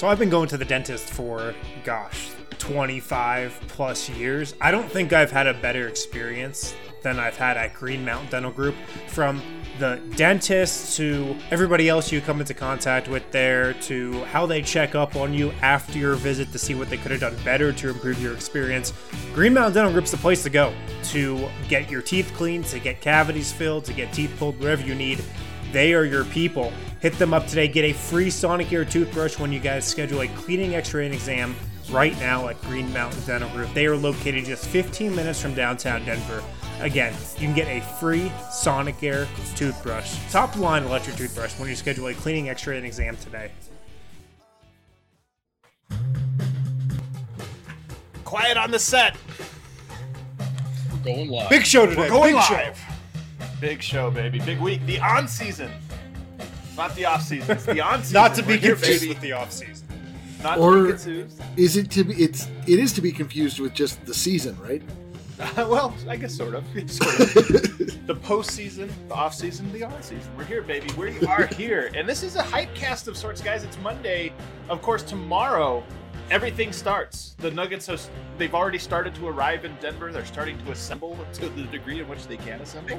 So I've been going to the dentist for, gosh, 25 plus years. I don't think I've had a better experience than I've had at Green Mountain Dental Group from the dentist to everybody else you come into contact with there to how they check up on you after your visit to see what they could have done better to improve your experience. Green Mountain Dental Group's the place to go to get your teeth cleaned, to get cavities filled, to get teeth pulled, wherever you need. They are your people. Hit them up today. Get a free Sonicare toothbrush when you guys schedule a cleaning, x-ray, and exam right now at Green Mountain Dental Group. They are located just 15 minutes from downtown Denver. Again, you can get a free Sonicare toothbrush, top line electric toothbrush, when you schedule a cleaning, x-ray, and exam today. Quiet on the set. Going live. Big show today. We're going Big show. live. Big show, baby. Big week. The on season. Not the off season. It's the on season. Not to be We're confused baby. with the off season. Not to Or- be confused. Is it to be? It's it is to be confused with just the season, right? well, I guess sort of. Sort of. the postseason, the off season, the on season. We're here, baby. We are here, and this is a hype cast of sorts, guys. It's Monday. Of course, tomorrow, everything starts. The Nuggets have they've already started to arrive in Denver. They're starting to assemble to the degree in which they can assemble.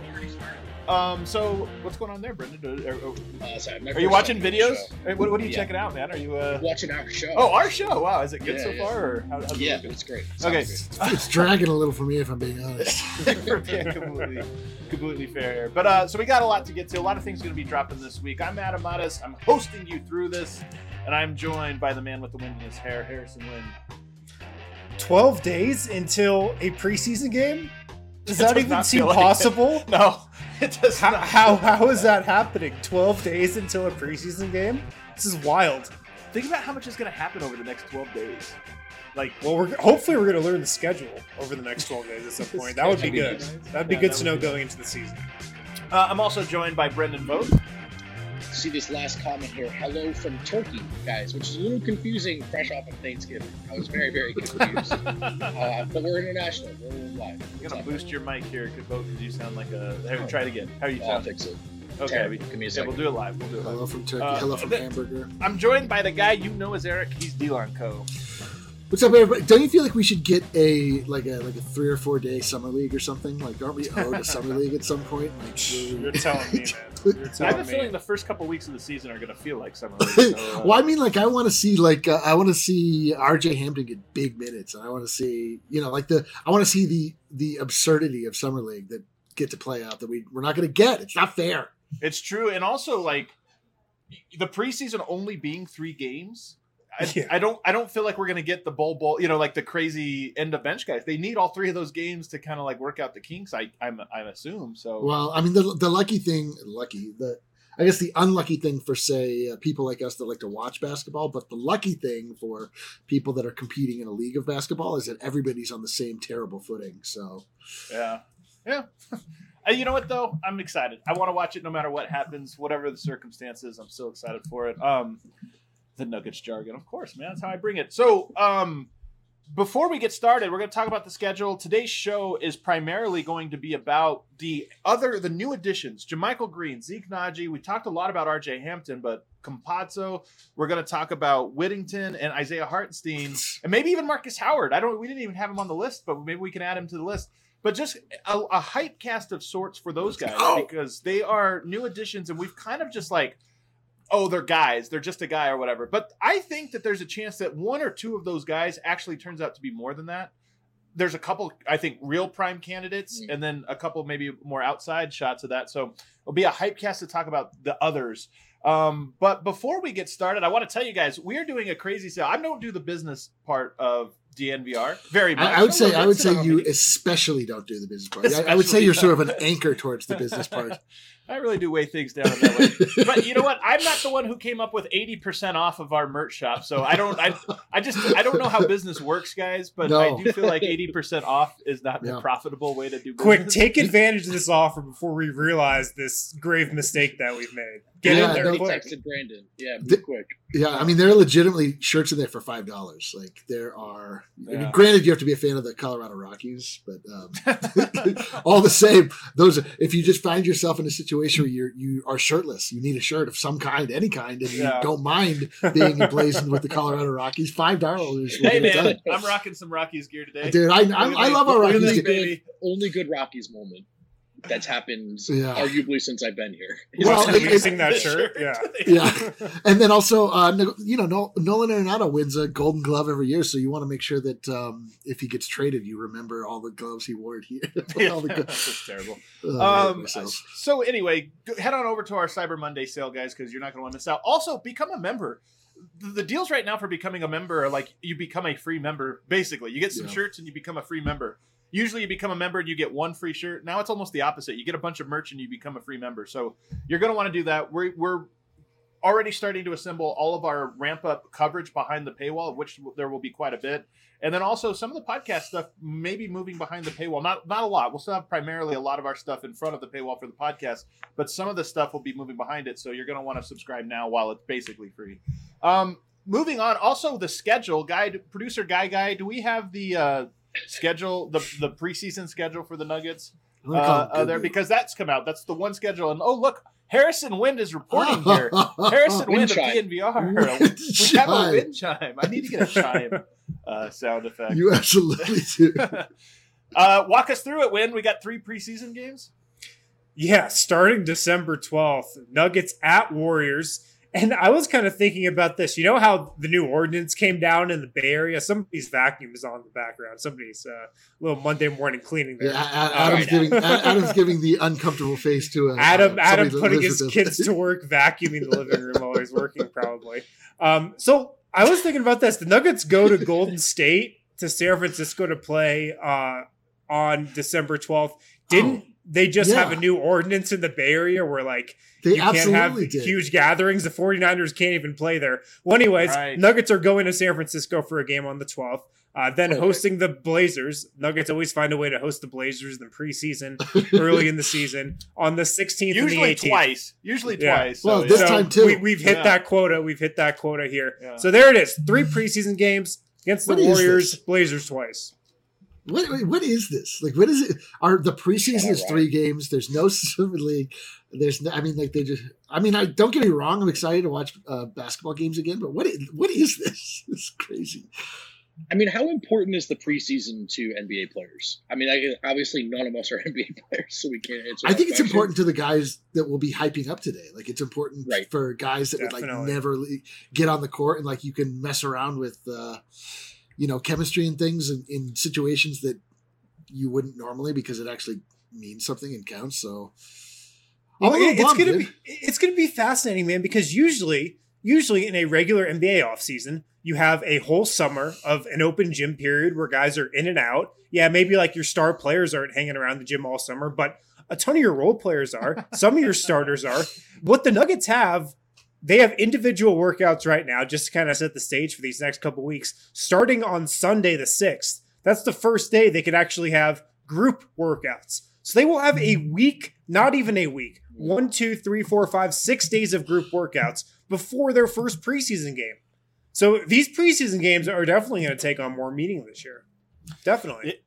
Um, so what's going on there, Brendan? Are, are- Uh, sorry, are you watching time on the videos? What, what are you Yeah. checking out, man? Are you uh? Watching our show. Oh, our show. Wow, is it good Yeah, so yeah. far? Or how, how's it Yeah, looking? it's great. Okay. Sounds good. It's dragging a little for me, if I'm being honest. yeah, completely, completely fair. But uh, so we got a lot to get to. A lot of things going to be dropping this week. I'm Adam Mares. I'm hosting you through this, and I'm joined by the man with the wind in his hair, Harrison Wind. 12 days until a preseason game? Does That that does even seem feel like possible? No, it does How, not. how, how is that happening? 12 days until a preseason game? This is wild. Think about how much is going to happen over the next 12 days. Like, Well, we're hopefully we're going to learn the schedule over the next 12 days at some point. That would be good. That'd be Yeah, good that to know be going into the season. uh, I'm also joined by Brendan Vogt. See this last comment here. Hello from Turkey, guys, which is a little confusing fresh off of Thanksgiving. I was very, very confused. uh, but we're international. We're live. I'm going to boost your mic here, Vogt, because you sound like a. Here, try it again. How are you I'll fix it. Okay, Terrible. we, Give me a yeah, second. we'll do it live. We'll do it live. Hello from Turkey. Uh, Hello from th- Hamburger. I'm joined by the guy you know as Eric. He's Delon Co. What's up, everybody? Don't you feel like we should get a like a like a three or four day summer league or something? Like, aren't we owed a summer league at some point? Like, where we- You're telling me, man. You're I have a feeling me. the first couple weeks of the season are going to feel like summer league. So, uh, well, I mean, like, I want to see like uh, I want to see R.J. Hampton get big minutes, and I want to see you know like the I want to see the the absurdity of summer league that get to play out that we we're not going to get. It's not fair. It's true, and also like the preseason only being three games. I, Yeah. I don't. I don't feel like we're gonna get the bowl bowl. You know, like the crazy end of bench guys. They need all three of those games to kind of like work out the kinks. I I'm I assume so. Well, I mean, the the lucky thing, lucky the. I guess the unlucky thing for say uh, people like us that like to watch basketball, but the lucky thing for people that are competing in a league of basketball is that everybody's on the same terrible footing. So yeah, yeah. And you know what though? I'm excited. I want to watch it no matter what happens, whatever the circumstances. I'm so excited for it. Um, the Nuggets jargon, of course, man. That's how I bring it. So, um, before we get started, we're going to talk about the schedule. Today's show is primarily going to be about the other, the new additions: JaMychal Green, Zeke Nnaji. We talked a lot about R.J. Hampton, but Campazzo. We're going to talk about Whittington and Isaiah Hartenstein, and maybe even Marcus Howard. I don't. We didn't even have him on the list, but maybe we can add him to the list. But just a, a hype cast of sorts for those guys Oh. because they are new additions, and we've kind of just like oh, they're guys, they're just a guy or whatever. But I think that there's a chance that one or two of those guys actually turns out to be more than that. There's a couple, I think, real prime candidates, Mm. and then a couple maybe more outside shots of that. So it'll be a hype cast to talk about the others. Um, but before we get started, I want to tell you guys we are doing a crazy sale. I don't do the business part of DNVR very much. I, I would say I would say you really- especially don't do the business part. I, I would say you're sort of an anchor towards the business part. I really do weigh things down that way. but you know what? I'm not the one who came up with 80% off of our merch shop. So I don't I I just I don't know how business works, guys, but I do feel like 80% off is not the Yeah. profitable way to do business. Quick, take advantage of this offer before we realize this grave mistake that we've made. Get Yeah, in there no, He texted Brandon. Yeah, The- quick. Yeah, I mean, there are legitimately shirts in there for five dollars. Like there are. I mean, granted, you have to be a fan of the Colorado Rockies, but um, all the same, those. If you just find yourself in a situation where you're you are shirtless, you need a shirt of some kind, any kind, and you Yeah. don't mind being emblazoned with the Colorado Rockies, five dollars. hey man, I'm rocking some Rockies gear today. Dude, I, I, I love our Rockies. baby. Only good Rockies moment that's happened Yeah. arguably since I've been here. Well, Well, it- releasing that shirt. Yeah. Yeah, and then also, uh, you know, Nolan Arenado wins a Golden Glove every year, so you want to make sure that um, if he gets traded, you remember all the gloves he wore here. all the go- That's terrible. I hate Um, so anyway, head on over to our Cyber Monday sale, guys, because you're not going to want to miss out. Also, become a member. The, the deals right now for becoming a member are like you become a free member. Basically, you get some Yeah. shirts and you become a free member. Usually, you become a member and you get one free shirt. Now it's almost the opposite. You get a bunch of merch and you become a free member. So you're going to want to do that. We're we're already starting to assemble all of our ramp up coverage behind the paywall, which there will be quite a bit. And then also some of the podcast stuff may be moving behind the paywall. Not not a lot. We'll still have primarily a lot of our stuff in front of the paywall for the podcast, but some of the stuff will be moving behind it. So you're going to want to subscribe now while it's basically free. Um, moving on. Also, the schedule guide, producer guy guy. Do we have the uh, schedule, the the preseason schedule for the Nuggets uh, gonna call him uh, there? Because that's come out. That's the one schedule. And oh look, Harrison Wind is reporting here. Harrison Wind Wind of chime. DNVR. Wind we have a wind chime. I need to get a chime uh, sound effect. You absolutely do. uh, walk us through it, Wind. We got three preseason games. Yeah, starting December 12th, Nuggets at Warriors. And I was kind of thinking about this. You know how the new ordinance came down in the Bay Area? Somebody's vacuum is on in the background. Somebody's uh, little Monday morning cleaning there. Yeah, A- Adam's right. giving Adam's giving the uncomfortable face to a, Adam, uh, Adam putting his kids to work vacuuming the living room while he's working, probably. Um, so I was thinking about this. The Nuggets go to Golden State to San Francisco to play uh, on December 12th. Didn't they just have Oh, a new ordinance in the Bay Area where, like, They you can't have absolutely did. huge gatherings. The 49ers can't even play there. Well, anyways, Right. Nuggets are going to San Francisco for a game on the 12th. Uh, then Perfect. hosting the Blazers. Nuggets always find a way to host the Blazers in the preseason, early in the season, on the 16th and Usually the 18th. twice. Usually Yeah. twice. Well, so, this. So time too. We, we've hit Yeah. that quota. We've hit that quota here. Yeah. So there it is. Three preseason games against the What is Warriors. Blazers twice. What, what is this? Like, what is it? Are the preseason Yeah, is right. three games? There's no Super League. There's, no, I mean, like they just. I mean, I don't get me wrong. I'm excited to watch uh, basketball games again. But what? Is, what is this? It's crazy. I mean, how important is the preseason to NBA players? I mean, I, obviously none of us are NBA players, so we can't answer. I that think it's question. important to the guys that will be hyping up today. Like, it's important Right. for guys that would like never le- get on the court and like you can mess around with, uh, you know, chemistry and things in, in situations that you wouldn't normally because it actually means something and counts. So. Well, it's bummed, gonna dude. be it's gonna be fascinating, man. Because usually, usually in a regular NBA offseason, you have a whole summer of an open gym period where guys are in and out. Yeah, maybe like your star players aren't hanging around the gym all summer, but a ton of your role players are. Some of your starters are. What the Nuggets have, they have individual workouts right now, just to kind of set the stage for these next couple weeks. Starting on Sunday the sixth, that's the first day they could actually have group workouts. So they will have a week, not even a week, one, two, three, four, five, six days of group workouts before their first preseason game. So these preseason games are definitely going to take on more meaning this year. Definitely.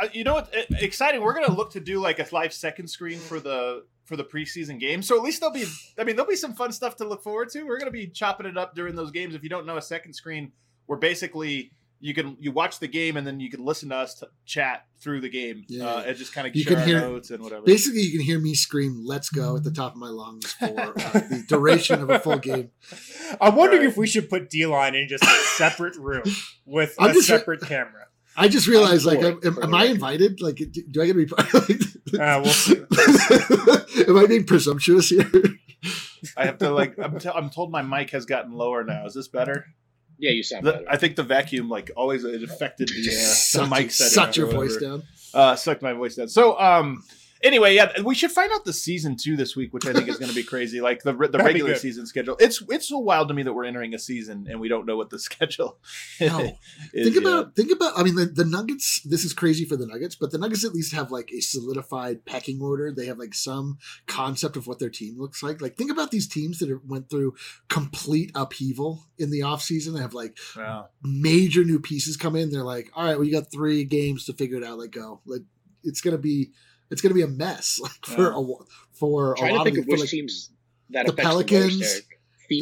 Uh, you know what? Uh, Exciting. We're gonna look to do like a live second screen for the for the preseason game. So at least there'll be. I mean, there'll be some fun stuff to look forward to. We're gonna be chopping it up during those games. If you don't know a second screen, we're basically you can you watch the game and then you can listen to us to chat through the game Yeah. uh, and just kind of You share can our hear- notes and whatever. Basically, you can hear me scream "Let's go" at the top of my lungs for uh, the duration of a full game. I'm wondering Right. if we should put D line in just a separate room with I'm a just- separate camera. I just realized, like, for am, it, am, am I invited? Like, do, do I get to be part? Uh, we'll see. am I being presumptuous here? I have to like. I'm, t- I'm told my mic has gotten lower now. Is this better? Yeah, you sound The- better. I think the vacuum like always it affected the, uh, Just the mic setting. suck or your voice down. uh, sucked my voice down. So, um, Anyway, yeah, we should find out the season two this week, which I think is going to be crazy. Like the the regular season schedule. It's it's so wild to me that we're entering a season and we don't know what the schedule. No. is think about think about i mean the, the nuggets this is crazy for the nuggets but the nuggets at least have like a solidified pecking order they have like some concept of what their team looks like like think about these teams that went through complete upheaval in the offseason they have like Yeah. major new pieces come in they're like all right well got three games to figure it out like go like it's gonna be it's gonna be a mess like for Yeah. a for a trying to think of, of for, which like, teams that the affects the most Pelicans-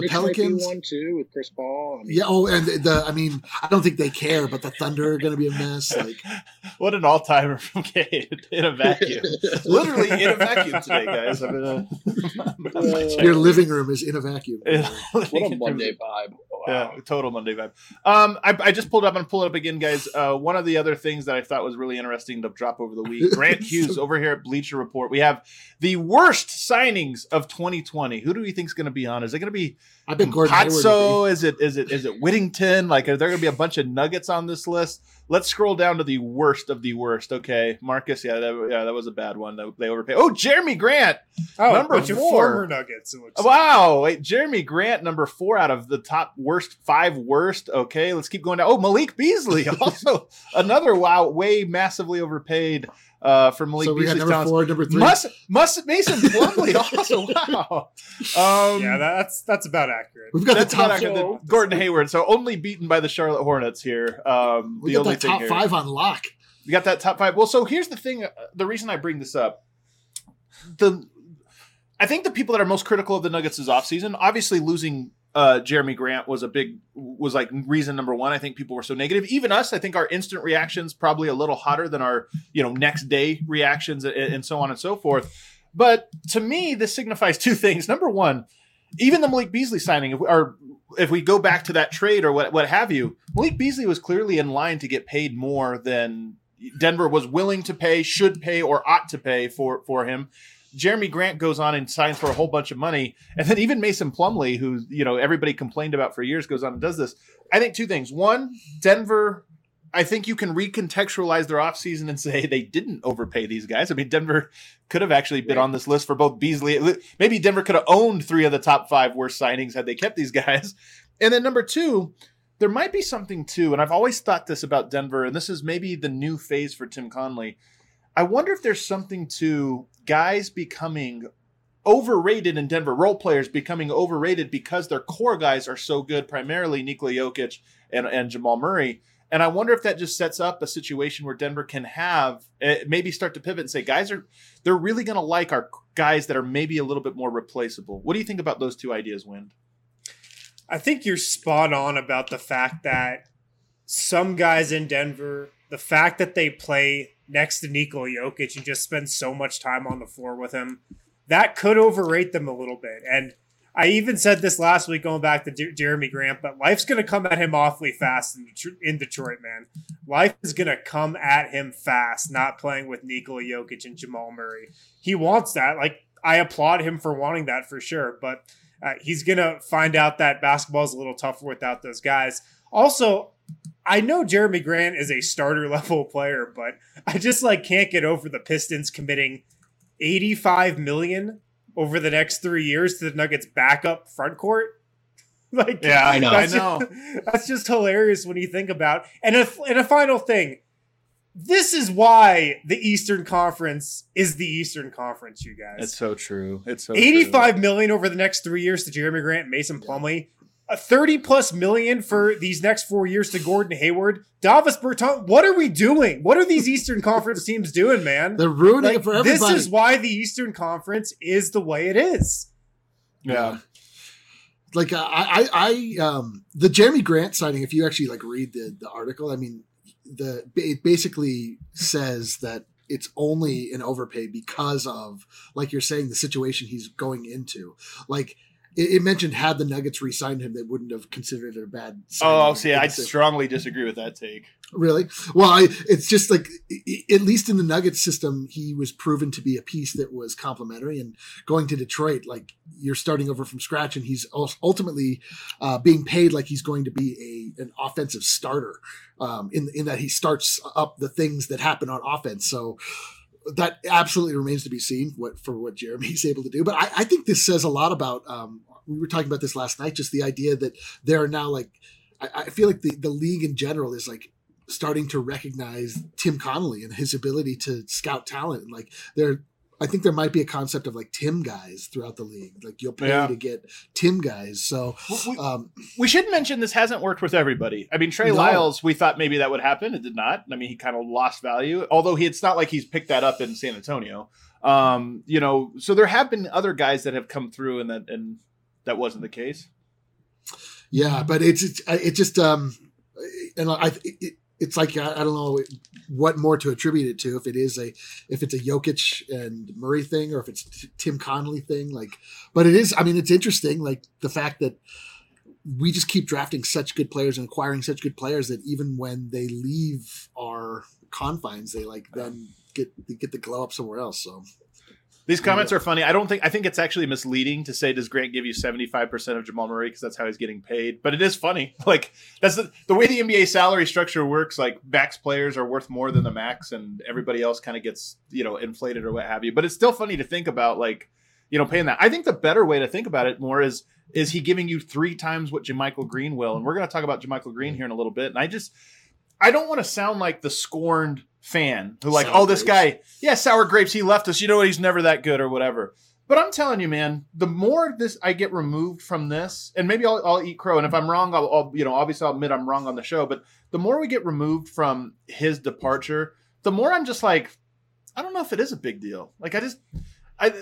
Pelicans- might be one too with Chris Paul. I mean, yeah oh and the, the i mean i don't think they care but the thunder are gonna be a mess like What an all timer from Cade in a vacuum. Literally in a vacuum today, guys. Uh, I'm in a, I'm in my your living room is in a vacuum what a Monday vibe! Wow. Yeah, total Monday vibe. Um, I, I just pulled up and pull it up again, guys. Uh, one of the other things that I thought was really interesting to drop over the week. Grant Hughes over here at Bleacher Report. We have the worst signings of 2020. Who do we think is going to be on? Is it going to be I bet Gordon Hayward would Patso? Is it is it is it Whittington? Like, are there going to be a bunch of nuggets on this list? Let's scroll down to the worst of the worst. Okay, Marcus. Yeah, that, yeah, that was a bad one. They overpaid. Oh, Jerami Grant. Oh, Number bunch of four. former Nuggets. It looks like. Wow, wait, Jerami Grant, number four out of the top worst five worst. Okay, let's keep going down. Oh, Malik Beasley, also another wow, way massively overpaid uh, for. Malik So we got Beasley's number talents. four, number three. Must Must Mason Plumlee also wow. Um, Yeah, that's that's about accurate. We've got that's the top. about accurate. So- Gordon Hayward, so only beaten by the Charlotte Hornets here. Um, We the got only that thing top here. five on lock. You got that top five. Well, so here's the thing. uh, The reason I bring this up, the I think the people that are most critical of the Nuggets is offseason. Obviously, losing uh, Jerami Grant was a big was like reason number one. I think people were so negative. Even us, I think our instant reactions probably a little hotter than our you know next day reactions and, and so on and so forth. But to me, this signifies two things. Number one, even the Malik Beasley signing, if we, or if we go back to that trade or what what have you, Malik Beasley was clearly in line to get paid more than Denver was willing to pay, should pay, or ought to pay for for him. Jerami Grant goes on and signs for a whole bunch of money, and then even Mason Plumlee, who you know everybody complained about for years, goes on and does this. I think two things. One, Denver. I think you can recontextualize their offseason and say they didn't overpay these guys. I mean, Denver could have actually been on this list for both Beasley. Maybe Denver could have owned three of the top five worst signings had they kept these guys. And then number two, there might be something too, and I've always thought this about Denver, and this is maybe the new phase for Tim Connolly. I wonder if there's something to guys becoming overrated in Denver, role players becoming overrated because their core guys are so good, primarily Nikola Jokic and, and Jamal Murray. And I wonder if that just sets up a situation where Denver can have uh, maybe start to pivot and say, guys are they're really going to like our guys that are maybe a little bit more replaceable. What do you think about those two ideas, Wind? I think you're spot on about the fact that some guys in Denver, the fact that they play next to Nikola Jokic and just spend so much time on the floor with him, that could overrate them a little bit. And I even said this last week, going back to Jer- Jerami Grant, but life's going to come at him awfully fast in, Det- in Detroit, man. Life is going to come at him fast, not playing with Nikola Jokic and Jamal Murray. He wants that. Like, I applaud him for wanting that for sure, but uh, he's going to find out that basketball is a little tougher without those guys. Also, I know Jerami Grant is a starter level player, but I just like can't get over the Pistons committing 85 million over the next three years to the Nuggets backup front court. like, Yeah, I know. That's I know. Just, that's just hilarious when you think about. And a, and a final thing, this is why the Eastern Conference is the Eastern Conference, you guys. It's so true. It's so Eighty-five million over the next three years to Jerami Grant, and Mason Plumlee. A 30 plus million for these next four years to Gordon Hayward. Davis Bertans, what are we doing? What are these Eastern Conference teams doing, man? They're ruining Like, it for everybody. this is why the Eastern Conference is the way it is. Yeah. like uh, I, I, I, um, the Jerami Grant signing. If you actually like read the the article, I mean, the it basically says that it's only an overpay because of, like you're saying, the situation he's going into. Like it, it mentioned, had the Nuggets re-signed him, they wouldn't have considered it a bad. Oh, see, I strongly disagree with that take. Really? Well, I, it's just like, at least in the Nuggets system, he was proven to be a piece that was complementary. And going to Detroit, like you're starting over from scratch, and he's ul- ultimately uh, being paid like he's going to be a an offensive starter. Um, in in that he starts up the things that happen on offense. So that absolutely remains to be seen what for what Jerami's able to do. But I, I think this says a lot about. Um, we were talking about this last night. Just the idea that there are now like, I, I feel like the the league in general is like starting to recognize Tim Connolly and his ability to scout talent. And like there, I think there might be a concept of like Tim guys throughout the league. Like you'll pay Yeah. to get Tim guys. So We- um, We should mention this hasn't worked with everybody. I mean, Trey No. Lyles, we thought maybe that would happen. It did not. I mean, he kind of lost value. Although he, it's not like he's picked that up in San Antonio. Um, you know, so there have been other guys that have come through, and that and that wasn't the case. Yeah, but it's it's it just um, and I it, it's like I, I don't know what more to attribute it to if it is a if it's a Jokic and Murray thing or if it's t- Tim Connolly thing like, but it is I mean it's interesting like the fact that we just keep drafting such good players and acquiring such good players that even when they leave our confines they like then get get the glow up somewhere else so These comments are funny. I don't think I think it's actually misleading to say does Grant give you seventy five percent of Jamal Murray because that's how he's getting paid. But it is funny. Like that's the, the way the NBA salary structure works. Like max players are worth more than the max, and everybody else kind of gets you know inflated or what have you. But it's still funny to think about like you know paying that. I think the better way to think about it more is is he giving you three times what JaMychal Green will? And we're going to talk about JaMychal Green here in a little bit. And I just I don't want to sound like the scorned fan who like, Sour oh, this grapes. guy, yeah, sour grapes, he left us. You know what? He's never that good or whatever. But I'm telling you, man, the more this I get removed from this, and maybe I'll, I'll eat crow. And if I'm wrong, I'll, I'll, you know, obviously I'll admit I'm wrong on the show. But the more we get removed from his departure, the more I'm just like, I don't know if it is a big deal. Like I just, I, it,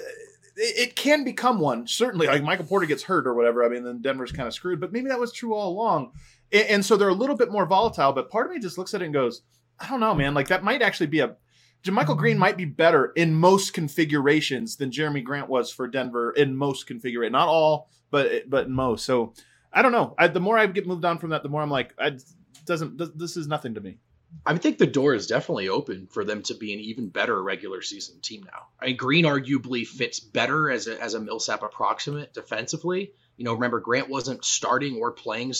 it can become one certainly. Like Michael Porter gets hurt or whatever. I mean, then Denver's kind of screwed. But maybe that was true all along. And, so they're a little bit more volatile. But part of me just looks at it and goes, I don't know, man. Like that might actually be a JaMychal Green might be better in most configurations than Jerami Grant was for Denver in most configurations. Not all, but but in most. So I don't know. I, the more I get moved on from that, the more I'm like, I doesn't. This, is nothing to me. I think the door is definitely open for them to be an even better regular season team now. I mean, Green arguably fits better as a, as a Millsap approximate defensively. You know, remember Grant wasn't starting or playing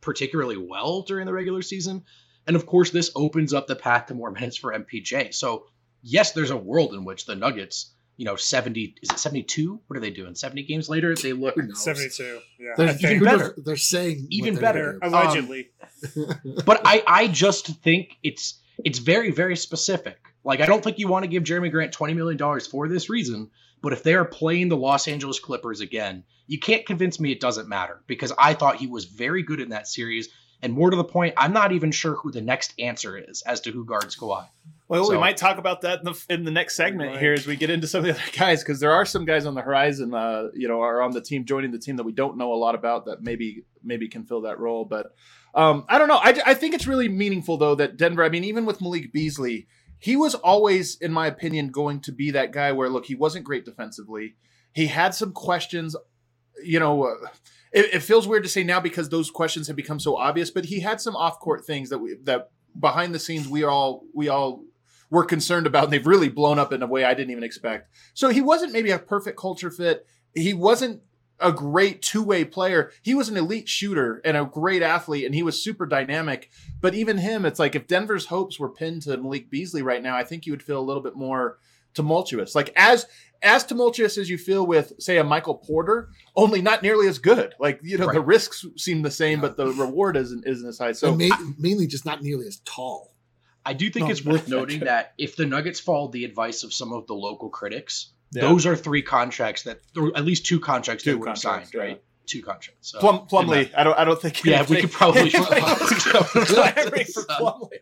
particularly well during the regular season, and of course, this opens up the path to more minutes for MPJ. So, yes, there's a world in which the Nuggets, you know, seventy is it seventy two? What are they doing? Seventy games later, they look who 72. Yeah. They're, I think. who knows? better. they're saying Even they're better. gonna do. Allegedly. Um, but I, I just think it's it's very very specific. Like I don't think you want to give Jerami Grant twenty million dollars for this reason. But if they are playing the Los Angeles Clippers again, you can't convince me it doesn't matter because I thought he was very good in that series. And more to the point, I'm not even sure who the next answer is as to who guards Kawhi. Well, we might talk about that in the, in the next segment Right. here as we get into some of the other guys because there are some guys on the horizon, uh, you know, are on the team joining the team that we don't know a lot about that maybe maybe can fill that role. But um, I don't know. I, I think it's really meaningful though that Denver. I mean, even with Malik Beasley, he was always, in my opinion, going to be that guy where look, he wasn't great defensively. He had some questions, you know. Uh, it, it feels weird to say now because those questions have become so obvious, but he had some off-court things that we that behind the scenes we all we all were concerned about and they've really blown up in a way I didn't even expect. So he wasn't maybe a perfect culture fit. He wasn't a great two-way player. He was an elite shooter and a great athlete and he was super dynamic. But even him, it's like if Denver's hopes were pinned to Malik Beasley right now, I think you would feel a little bit more tumultuous. Like as as tumultuous as you feel with, say, a Michael Porter, only not nearly as good. Like you know, the risks seem the same, but the reward isn't isn't as high. So and ma- mainly just not nearly as tall. I do think Oh, it's worth noting that if the Nuggets followed the advice of some of the local critics, Yeah. those are three contracts that, or at least two contracts Two that were signed, yeah. right? Two contracts. So, Plum, Plumlee, I don't, I don't think. Yeah, we anything- could probably- Clamoring for Plumlee.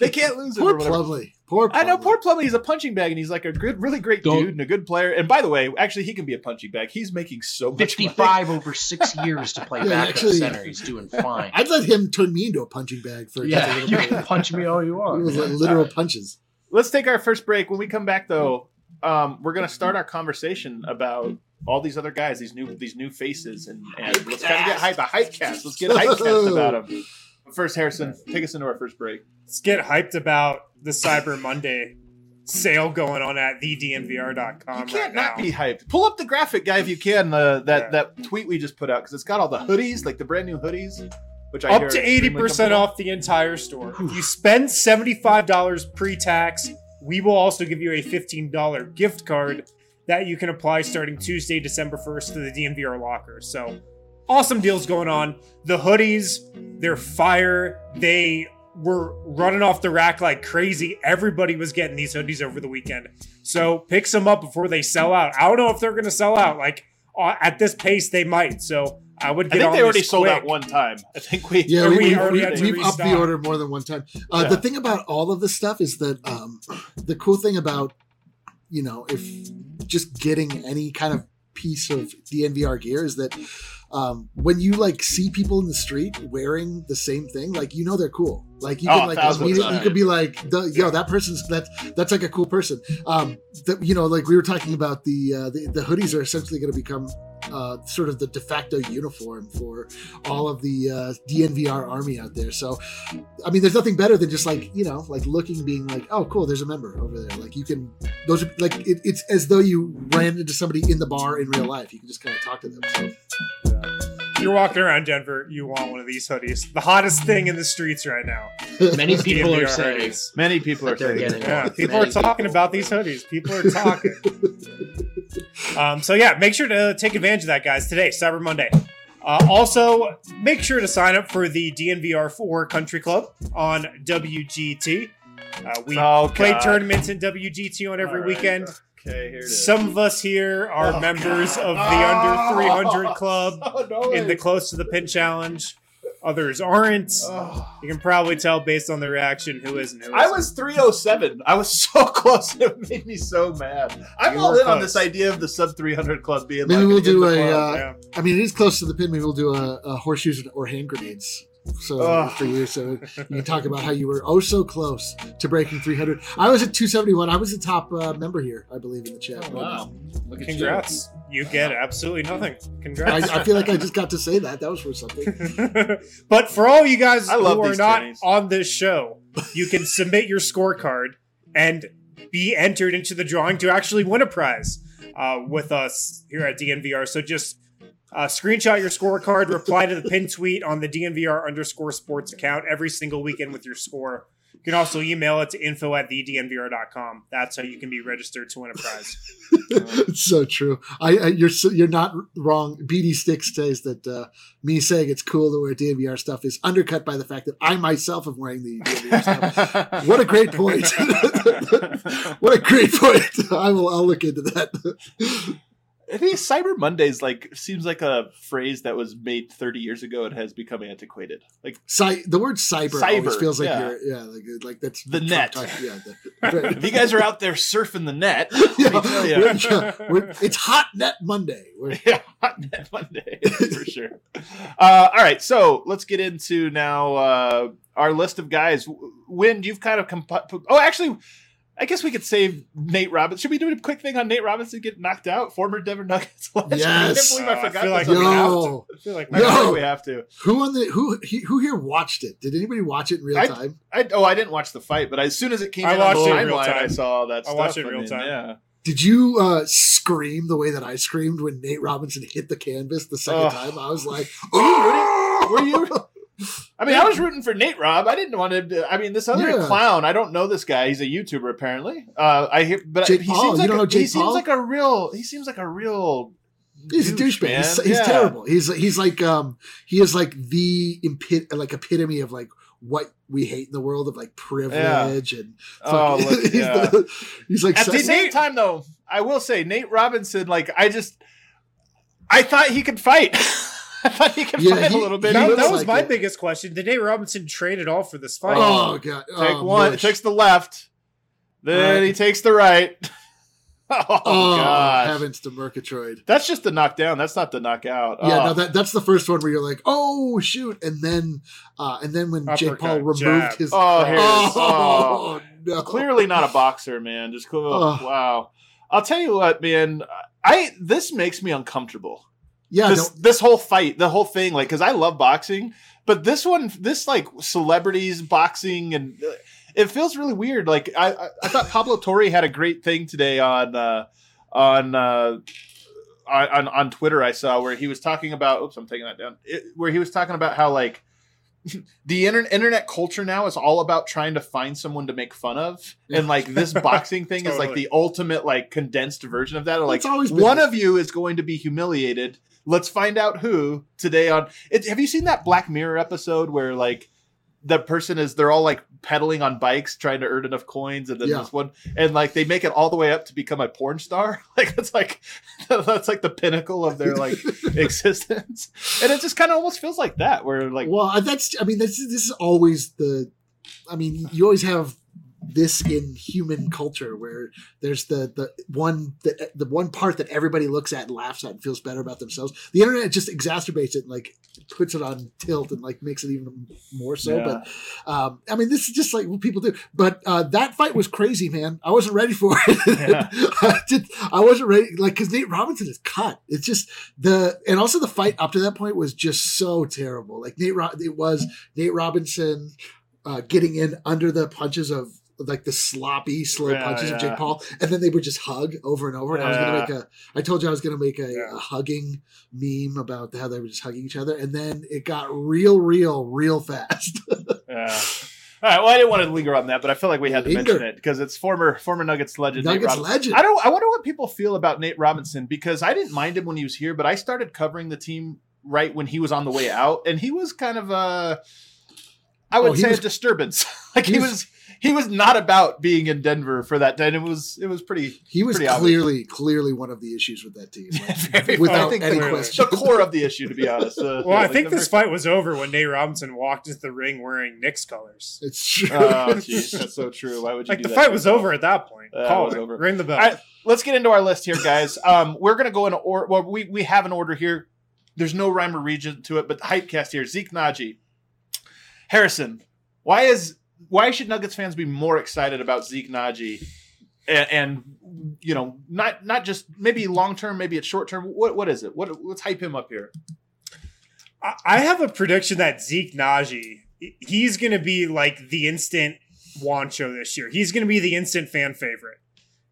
They can't lose it. Poor or whatever. Plumlee. Poor I know poor Plumlee. He's a punching bag, and he's like a good, really great Don't- dude and a good player. And by the way, actually, he can be a punching bag. He's making so much money. 55 over six years to play Yeah, backup actually- center. He's doing fine. I'd let him turn me into a punching bag for yeah, a you little can bit. punch me all you want. It want. was like literal punches. Let's take our first break. When we come back, though, um, we're going to start our conversation about all these other guys, these new, these new faces, and, and let's kind of get hype, a hype cast. Let's get hype cast about them. First, Harrison, take us into our first break. Let's get hyped about the Cyber Monday sale going on at thednvr.com. You can't right not now. be hyped. Pull up the graphic, guy, if you can. The that Yeah. that tweet we just put out because it's got all the hoodies, like the brand new hoodies, which I up are to eighty percent off the entire store. If you spend seventy five dollars pre tax, we will also give you a $15 gift card that you can apply starting Tuesday, December 1st to the DNVR locker. So awesome deals going on. The hoodies, they're fire. They were running off the rack like crazy. Everybody was getting these hoodies over the weekend. So pick some up before they sell out. I don't know if they're going to sell out. Like uh, at this pace, they might. So I would I think on they already this sold quick. out one time. I think we. Yeah, we, we, we, we, we've upped the order more than one time. Uh, Yeah. The thing about all of this stuff is that um, the cool thing about, you know, if just getting any kind of piece of DNVR gear is that um, when you like see people in the street wearing the same thing, like you know they're cool. Like you Oh, can like immediately, you could be like, the, yo, that person's that's that's like a cool person. Um, the, you know, like we were talking about the uh, the, the hoodies are essentially going to become uh, sort of the de facto uniform for all of the uh, DNVR army out there. So, I mean, there's nothing better than just like you know, like looking, being like, oh, cool, there's a member over there. Like you can, those are like it, it's as though you ran into somebody in the bar in real life. You can just kind of talk to them. So, If you're walking around Denver, you want one of these hoodies. The hottest thing in the streets right now. Many people are saying hoodies. many people are saying getting Yeah, one. people are Many talking about these hoodies. People are talking. um, so yeah, make sure to take advantage of that, guys. Today, Cyber Monday. Uh, also, make sure to sign up for the DNVR4 Country Club on WGT. Uh, we Oh, play God. tournaments in WGT on every All right. weekend. Okay, here it is. Some of us here are Oh, members God. of the under 300 Oh, club oh, no in the. Close to the Pin Challenge. Others aren't. Oh. You can probably tell based on the reaction who is and who I isn't. was 307. I was so close. It made me so mad. I'm You all were in on this idea of the sub 300 club being Maybe like we'll do in a, uh, Yeah. I mean, it is close to the pin. Maybe we'll do a, a horseshoes or hand grenades. So Ugh. for you, so you talk about how you were oh so close to breaking 300. I was at 271. I was the top uh, member here, I believe, in the chat. Oh, wow. Look at you. Congrats. You get absolutely nothing. Congrats. I feel like I just got to say that. That was for something. but for all you guys I love who are not tourneys. on this show, you can submit your scorecard and be entered into the drawing to actually win a prize uh, with us here at DNVR. So just uh, screenshot your scorecard, reply to the pin tweet on the DNVR underscore sports account every single weekend with your score. You can also email it to info at thednvr.com. That's how you can be registered to win a prize. it's so true. I, I you're so, you're not wrong. BD Sticks says that uh, me saying it's cool to wear DNVR stuff is undercut by the fact that I myself am wearing the DNVR stuff. What a great point! what a great point! I will. I'll look into that. I think Cyber Mondays like seems like a phrase that was made 30 years ago and has become antiquated. Like Cy- the word cyber, always Cyber, feels like yeah. you're yeah like like that's The Trump net. talk- yeah, the, if you guys are out there surfing the net, yeah, let me tell ya. we're- yeah, we're- it's hot net Monday. We're, yeah, hot net Monday for sure. Uh, all right, so let's get into now uh, our list of guys. When you've kind of comp- oh, actually, I guess we could save Nate Robinson. Should we do a quick thing on Nate Robinson get knocked out? Former Denver Nuggets. legend? I can't Yes. believe I Uh, I forgot. feel like this we have app. I feel like I feel we have to. who on the who he, who here watched it? Did anybody watch it in real I- time? I, oh, I didn't watch the fight, but as soon as it came I in on the watched it in real timeline, I saw all that I stuff. watched it in real mean, time. Yeah. Did you uh, scream the way that I screamed when Nate Robinson hit the canvas the second Ugh. time? I was like, Are you ready? Were you? I mean, I was rooting for Nate Rob. I didn't want to. I mean, this other Yeah. clown. I don't know this guy. He's a YouTuber apparently. Uh, I hear, but Jake he Paul. seems like don't a, he seems like a real. He seems like a real. He's a douchebag. He's, he's Yeah. terrible. He's he's like um he is like the like epitome of like what we hate in the world of like privilege and Oh, look, he's, yeah. the- he's like At the same time, though, I will say Nate Robinson. Like, I just, I thought he could fight. I thought he could Yeah, fight he- a little bit. that, that was- was like my it. biggest question. Did Nate Robinson trade at all for this fight? oh god take oh, one. mush. Takes the left. Then Right. he takes the right. oh, oh gosh. heavens to Murgatroyd. That's just the knockdown. That's not the knockout. Yeah, Oh. no, that, that's the first one where you're like, oh shoot, and then, uh, and then when Jake Paul removed jab. his, Oh, here it is. oh, no, clearly not a boxer, man. Just cool. Ugh. wow. I'll tell you what, man. I this makes me uncomfortable. Yeah, this this whole fight, the whole thing, like, because I love boxing, but this one, this like celebrities boxing, and uh, it feels really weird. Like I, I, I thought Pablo Torre had a great thing today on uh, on. Uh, on, on Twitter, I saw where he was talking about. Oops, I'm taking that down. It, where he was talking about how like the internet internet culture now is all about trying to find someone to make fun of, and like this boxing thing is like the ultimate like condensed version of that. Or, like one of you is going to be humiliated. Let's find out who today on. It, have you seen that Black Mirror episode where like the person is they're all like pedaling on bikes trying to earn enough coins, and then Yeah. this one and like they make it all the way up to become a porn star. Like that's like that's like the pinnacle of their like existence, and it just kind of almost feels like that where like well, uh, that's. I mean, this this is always the. I mean, you always have this in human culture where there's the the one the, the one part that everybody looks at and laughs at and feels better about themselves. The internet just exacerbates it and like puts it on tilt and like makes it even more so. Yeah. But um, I mean, this is just like what people do. But uh, that fight was crazy, man. I wasn't ready for it. Yeah. I, did, I wasn't ready, like because Nate Robinson is cut. It's just the and also the fight up to that point was just so terrible. Like Nate, it was Nate Robinson uh, getting in under the punches of like the sloppy, slow Yeah, punches of. Jake Paul, and then they would just hug over and over. And I was gonna make a, I told you I was gonna make a, Yeah. a hugging meme about how they were just hugging each other, and then it got real, real, real fast. Yeah. All right. Well, I didn't want to linger on that, but I feel like we had to Linger. mention it because it's former former Nuggets legend. Nuggets legend. I don't. I wonder what people feel about Nate Robinson because I didn't mind him when he was here, but I started covering the team right when he was on the way out, and he was kind of a, I oh, would Oh, say was- a disturbance. like he was- he was not about being in Denver for that day. And it was it was pretty He was pretty obvious. clearly, clearly one of the issues with that team, like, without I think any the, question. the core of the issue, to be honest. Uh, Well, I like think this ver- fight was over when Nate Robinson walked into the ring wearing Knicks colors. It's true. Oh, jeez, that's so true. Why would you Like do the that fight was over at that point. Uh, Call was it. over. Ring the bell. All right, let's get into our list here, guys. Um, we're gonna go in order. Well, we we have an order here. There's no rhyme or reason to it, but hypecast here. Zeke Nnaji, Harrison. Why is why should Nuggets fans be more excited about Zeke Nnaji? And, and you know, not not just maybe long term, maybe it's short term. What what is it? What let's hype him up here. I- have a prediction that Zeke Nnaji, he's going to be like the instant Juancho this year. He's going to be the instant fan favorite.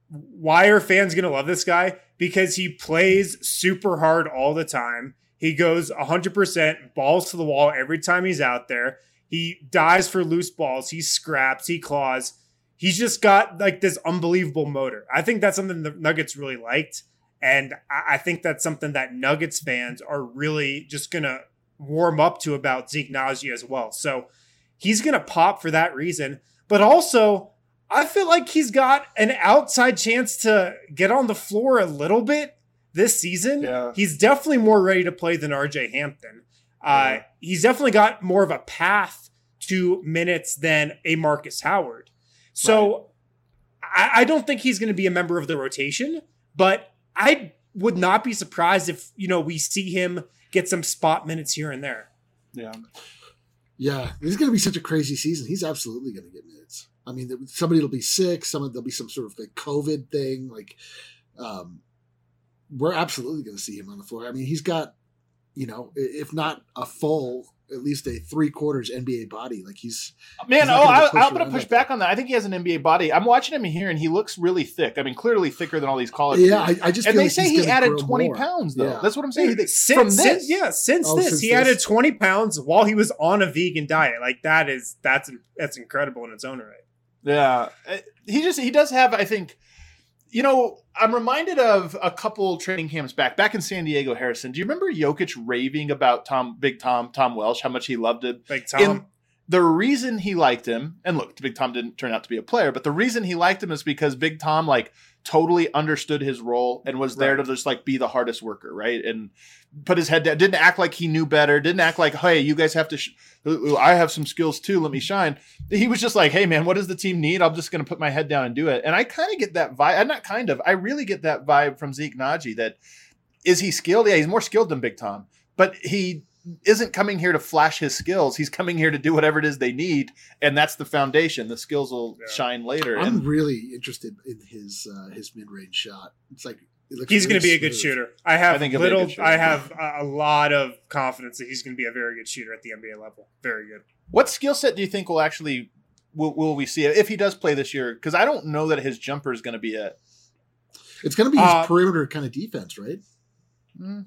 Why are fans going to love this guy? Because he plays super hard all the time. He goes 100% balls to the wall every time he's out there. He dies for loose balls. He scraps. He claws. He's just got like this unbelievable motor. I think that's something the Nuggets really liked. And I I think that's something that Nuggets fans are really just going to warm up to about Zeke Nnaji as well. So he's going to pop for that reason. But also, I feel like he's got an outside chance to get on the floor a little bit this season. Yeah. He's definitely more ready to play than RJ Hampton. Uh, Yeah. He's definitely got more of a path to minutes than a Marcus Howard. So I, I don't think he's going to be a member of the rotation, but I would not be surprised if you know we see him get some spot minutes here and there. Yeah. Yeah, this is going to be such a crazy season. He's absolutely going to get minutes. I mean, somebody will be sick. Some there'll be some sort of like COVID thing. Like, um, we're absolutely going to see him on the floor. I mean, he's got, you know, if not a full, at least a three quarters NBA body. Like he's Man, He's oh, I, I'm going to push back that. on that. I think he has an NBA body. I'm watching him here, and he looks really thick. I mean, clearly thicker than all these college. yeah. I, I just and feel they like say he's he added 20 more. pounds, though. Yeah. That's what I'm saying. He- Since, from since- this, yeah, since Oh, this, since he this. added 20 pounds while he was on a vegan diet. Like that is that's that's incredible in its own right. Yeah, he just he does have. I think, you know, I'm reminded of a couple training camps back, back in San Diego. Harrison, do you remember Jokic raving about Tom, Big Tom, Tom Welsh, how much he loved him? Like Tom, In- the reason he liked him, and look, Big Tom didn't turn out to be a player, but the reason he liked him is because Big Tom like totally understood his role and was there Right. to just like be the hardest worker, right? And put his head down, didn't act like he knew better, didn't act like, hey, you guys have to, sh- I have some skills too, let me shine. He was just like, hey man, what does the team need? I'm just going to put my head down and do it. And I kind of get that vibe. I'm not kind of, I really get that vibe from Zeke Nnaji that is he skilled? Yeah, he's more skilled than Big Tom, but he isn't coming here to flash his skills. He's coming here to do whatever it is they need, and that's the foundation. The skills will Yeah. shine later. I'm And really interested in his uh, his mid range shot. It's like it looks he's going to be a good shooter. I have I think a little. I have a, a lot of confidence that he's going to be a very good shooter at the NBA level. Very good. what skill set do you think will actually will, will we see if he does play this year? Because I don't know that his jumper is going to be it. It's going to be his Uh, perimeter kind of defense, right? Mm,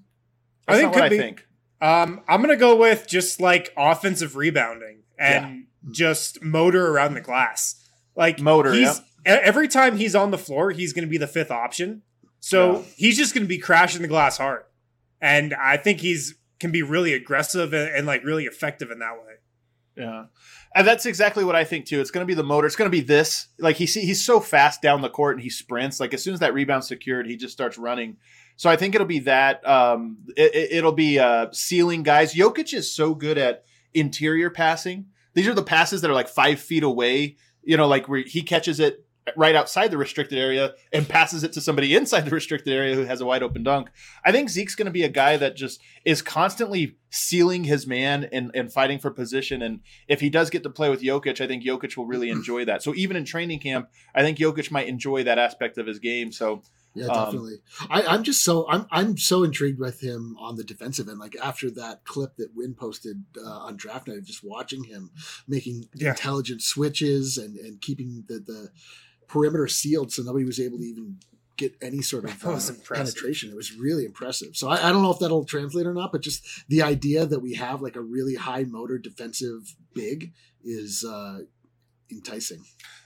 I think not what could I be. think. Um, I'm gonna go with just like offensive rebounding and just motor around the glass. Like Motor, He's, e- Every time he's on the floor, he's gonna be the fifth option. So Yeah. he's just gonna be crashing the glass hard, and I think he's can be really aggressive and, and like really effective in that way. Yeah. And that's exactly what I think too. It's going to be the motor. It's going to be this. Like he see, he's so fast down the court and he sprints. Like as soon as that rebound's secured, he just starts running. So I think it'll be that. Um, it, will be uh, sealing guys. Jokic is so good at interior passing. These are the passes that are like five feet away. You know, like where he catches it right outside the restricted area and passes it to somebody inside the restricted area who has a wide open dunk. I think Zeke's going to be a guy that just is constantly sealing his man and, and fighting for position. And if he does get to play with Jokic, I think Jokic will really enjoy that. So even in training camp, I think Jokic might enjoy that aspect of his game. So Yeah, Um, definitely. I, I'm just so I'm I'm so intrigued with him on the defensive end. Like after that clip that Wind posted uh, on draft night, just watching him making Yeah. intelligent switches and and keeping the the perimeter sealed, so nobody was able to even get any sort of uh, penetration. It was really impressive. So I, I don't know if that'll translate or not, but just the idea that we have like a really high motor defensive big is uh, enticing.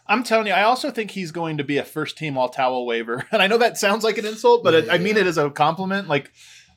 I'm telling you, I also think he's going to be a first team all towel waver. And I know that sounds like an insult, but Yeah, it, I mean yeah. it as a compliment. Like,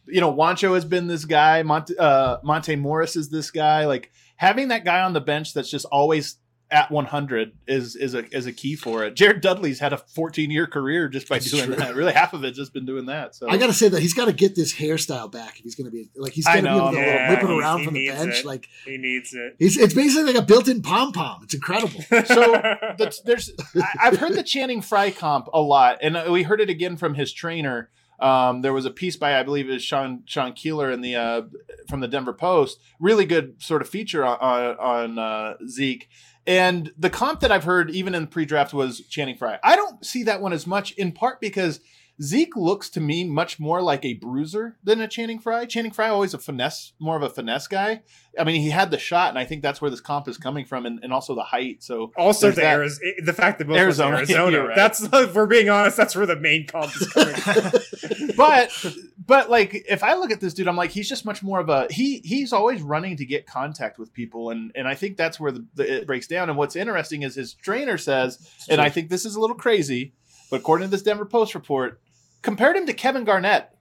you know, Juancho has been this guy. Monte, uh, Monte Morris is this guy. Like having that guy on the bench that's just always at 100 is is a is a key for it. Jared Dudley's had a 14 year career just by That's doing true. that. Really, half of it just been doing that. So I got to say that he's got to get this hairstyle back if he's going to be like he's going to be know. able to Yeah, whip it around from the bench. it. Like He needs it. it's it's basically like a built-in pom pom. It's incredible. so that's, there's I, I've heard the Channing Frye comp a lot, and uh, we heard it again from his trainer. Um, there was a piece by I believe it was Sean Sean Keeler in the uh, from the Denver Post. Really good sort of feature on on, on uh, Zeke. And the comp that I've heard even in pre-draft was Channing Frye. I don't see that one as much, in part because Zeke looks to me much more like a bruiser than a Channing Frye. Channing Frye always a finesse, more of a finesse guy. I mean, he had the shot, and I think that's where this comp is coming from, and, and also the height. So Also, the, that. Ariz- eh, the fact that both Arizona, Arizona, Arizona. right. That's if we're being honest. That's where the main comp is coming. from. but but like if I look at this dude, I'm like he's just much more of a he he's always running to get contact with people, and and I think that's where the, the it breaks down. And what's interesting is his trainer says, and I think this is a little crazy, but according to this Denver Post report, compared him to Kevin Garnett.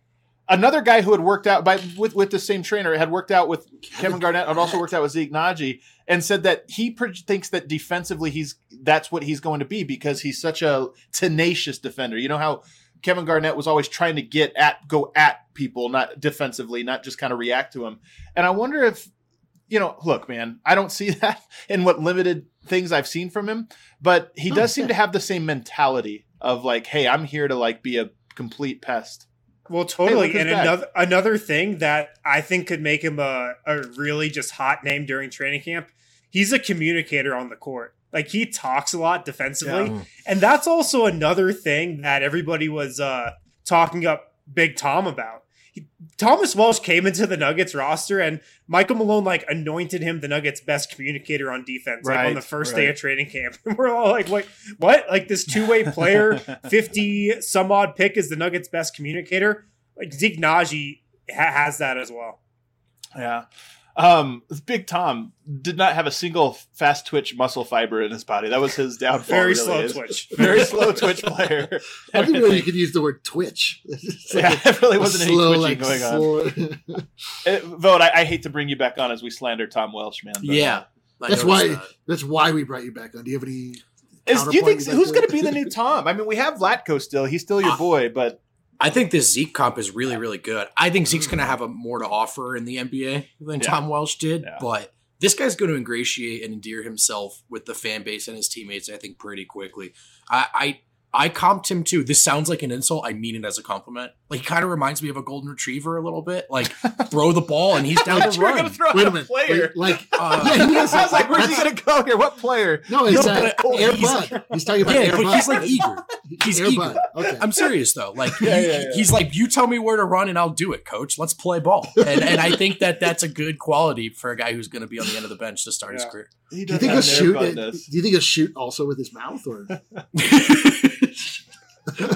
Another guy who had worked out by with, with the same trainer had worked out with Kevin Garnett and also worked out with Zeke Nnaji and said that he pro- thinks that defensively he's that's what he's going to be because he's such a tenacious defender. You know how Kevin Garnett was always trying to get at go at people, not defensively, not just kind of react to him. And I wonder if you know, look, man, I don't see that in what limited things I've seen from him, but he does seem to have the same mentality of like, hey, I'm here to like be a complete pest. Well, totally. who's and back. another another thing that I think could make him a, a really just hot name during training camp, he's a communicator on the court. Like he talks a lot defensively. Yeah. And that's also another thing that everybody was uh, talking up Big Tom about. Thomas Welsh came into the Nuggets roster and Michael Malone like anointed him the Nuggets best communicator on defense like on the first day of training camp. And we're all like, wait, what? Like this two-way player 50 some odd pick is the Nuggets best communicator. Like Zeke Nnaji ha- has that as well. Yeah. Um, Big Tom did not have a single fast twitch muscle fiber in his body. That was his downfall. Very really, slow is- twitch. Very slow twitch player. I didn't know you could use the word twitch. It's like yeah, it really wasn't any slow, twitching like, going on. slow- Uh, Vote, I, I hate to bring you back on as we slander Tom Welsh, man. but- Yeah. I That's why. that. That's why we brought you back on. Do you have any? Is, do you think counterpoint you'd like who's going to be the new Tom? I mean, we have Vlatko still. He's still your Ah. boy, but I think this Zeke comp is really, really good. I think Zeke's going to mm-hmm. have a more to offer in the NBA than Yeah. Tom Welsh did, Yeah. but this guy's going to ingratiate and endear himself with the fan base and his teammates. I think pretty quickly. I, I, I comped him too. This sounds like an insult. I mean it as a compliment. Like he kind of reminds me of a golden retriever a little bit. Like throw the ball and he's down I thought to run. going to throw Wait out a a minute. player. Wait, like, Uh, yeah, he is. I was like, where's he going to go here? What player? No, it's No, uh, but- Air he's- Bud. He's talking about yeah, Air but Bud. he's like eager. He's Air eager. Bud. Okay. I'm serious though. Like Yeah, he- yeah, yeah. he's like, you tell me where to run and I'll do it, coach. Let's play ball. And and I think that that's a good quality for a guy who's going to be on the end of the bench to start his career. He do you think he'll shoot? Air Do you think he'll shoot also with his mouth, or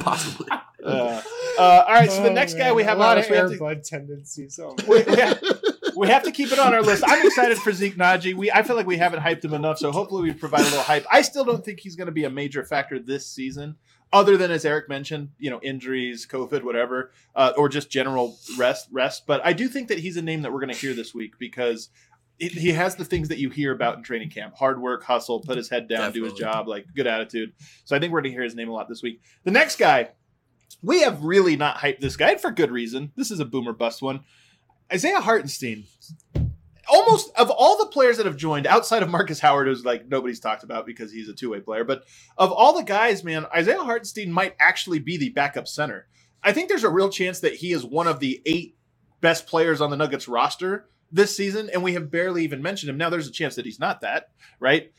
Possibly. Uh, uh, all right, so the Oh, next guy we have a lot on of us, we have Air to- Bud tendencies. Oh, we, we have, we have to keep it on our list. I'm excited for Zeke Nnaji. We I feel like we haven't hyped him enough, so hopefully we provide a little hype. I still don't think he's going to be a major factor this season, other than as Eric mentioned, you know, injuries, COVID, whatever, uh, or just general rest. Rest. But I do think that he's a name that we're going to hear this week because. He has the things that you hear about in training camp: hard work, hustle, put his head down, do his job, like good attitude. So I think we're going to hear his name a lot this week. The next guy, we have really not hyped this guy and for good reason. This is a boomer bust one. Isaiah Hartenstein. Almost of all the players that have joined outside of Marcus Howard, who's like nobody's talked about because he's a two way player, but of all the guys, man, Isaiah Hartenstein might actually be the backup center. I think there's a real chance that he is one of the eight best players on the Nuggets roster this season, and we have barely even mentioned him. Now, there's a chance that he's not that, right?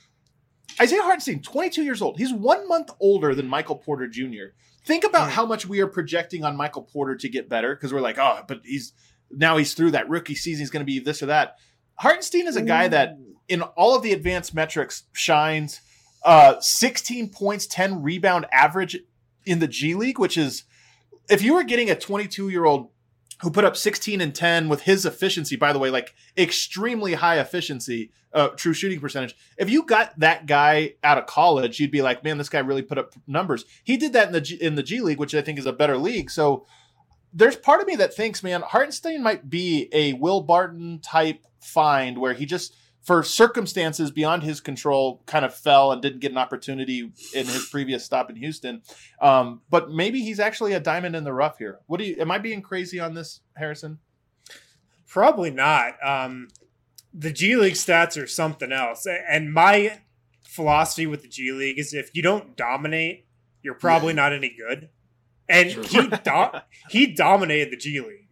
Isaiah Hartenstein, 22 years old. He's one month older than Michael Porter Jr. Think about how much we are projecting on Michael Porter to get better because we're like, oh, but he's now he's through that rookie season. He's going to be this or that. Hartenstein is a guy that, in all of the advanced metrics, shines. Uh, 16 points, 10 rebound average in the G League, which is if you were getting a 22 year old who put up 16 and 10 with his efficiency, by the way, like extremely high efficiency, uh, true shooting percentage. If you got that guy out of college, you'd be like, man, this guy really put up numbers. He did that in the G, in the G League, which I think is a better league. So there's part of me that thinks, man, Hartenstein might be a Will Barton type find where he just, for circumstances beyond his control, kind of fell and didn't get an opportunity in his previous stop in Houston. Um, but maybe he's actually a diamond in the rough here. What do you? Am I being crazy on this, Harrison? Probably not. Um, the G League stats are something else. And my philosophy with the G League is if you don't dominate, you're probably not any good. And he do- he dominated the G League.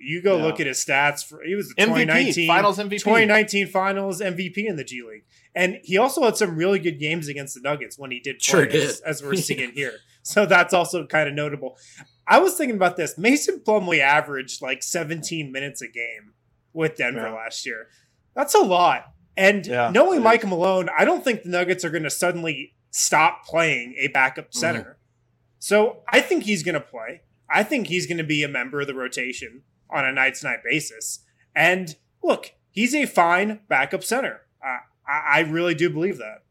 You go Yeah. look at his stats. For, he was the MVP, 2019 Finals MVP. 2019 Finals MVP in the G League, and he also had some really good games against the Nuggets when he did. Sure play, as, did. as we're seeing here. So that's also kind of notable. I was thinking about this. Mason Plumlee averaged like 17 minutes a game with Denver Yeah. last year. That's a lot. And Yeah, knowing Mike Malone, I don't think the Nuggets are going to suddenly stop playing a backup mm-hmm. center. So I think he's going to play. I think he's going to be a member of the rotation on a night to night basis. And look, he's a fine backup center. Uh, I, I really do believe that.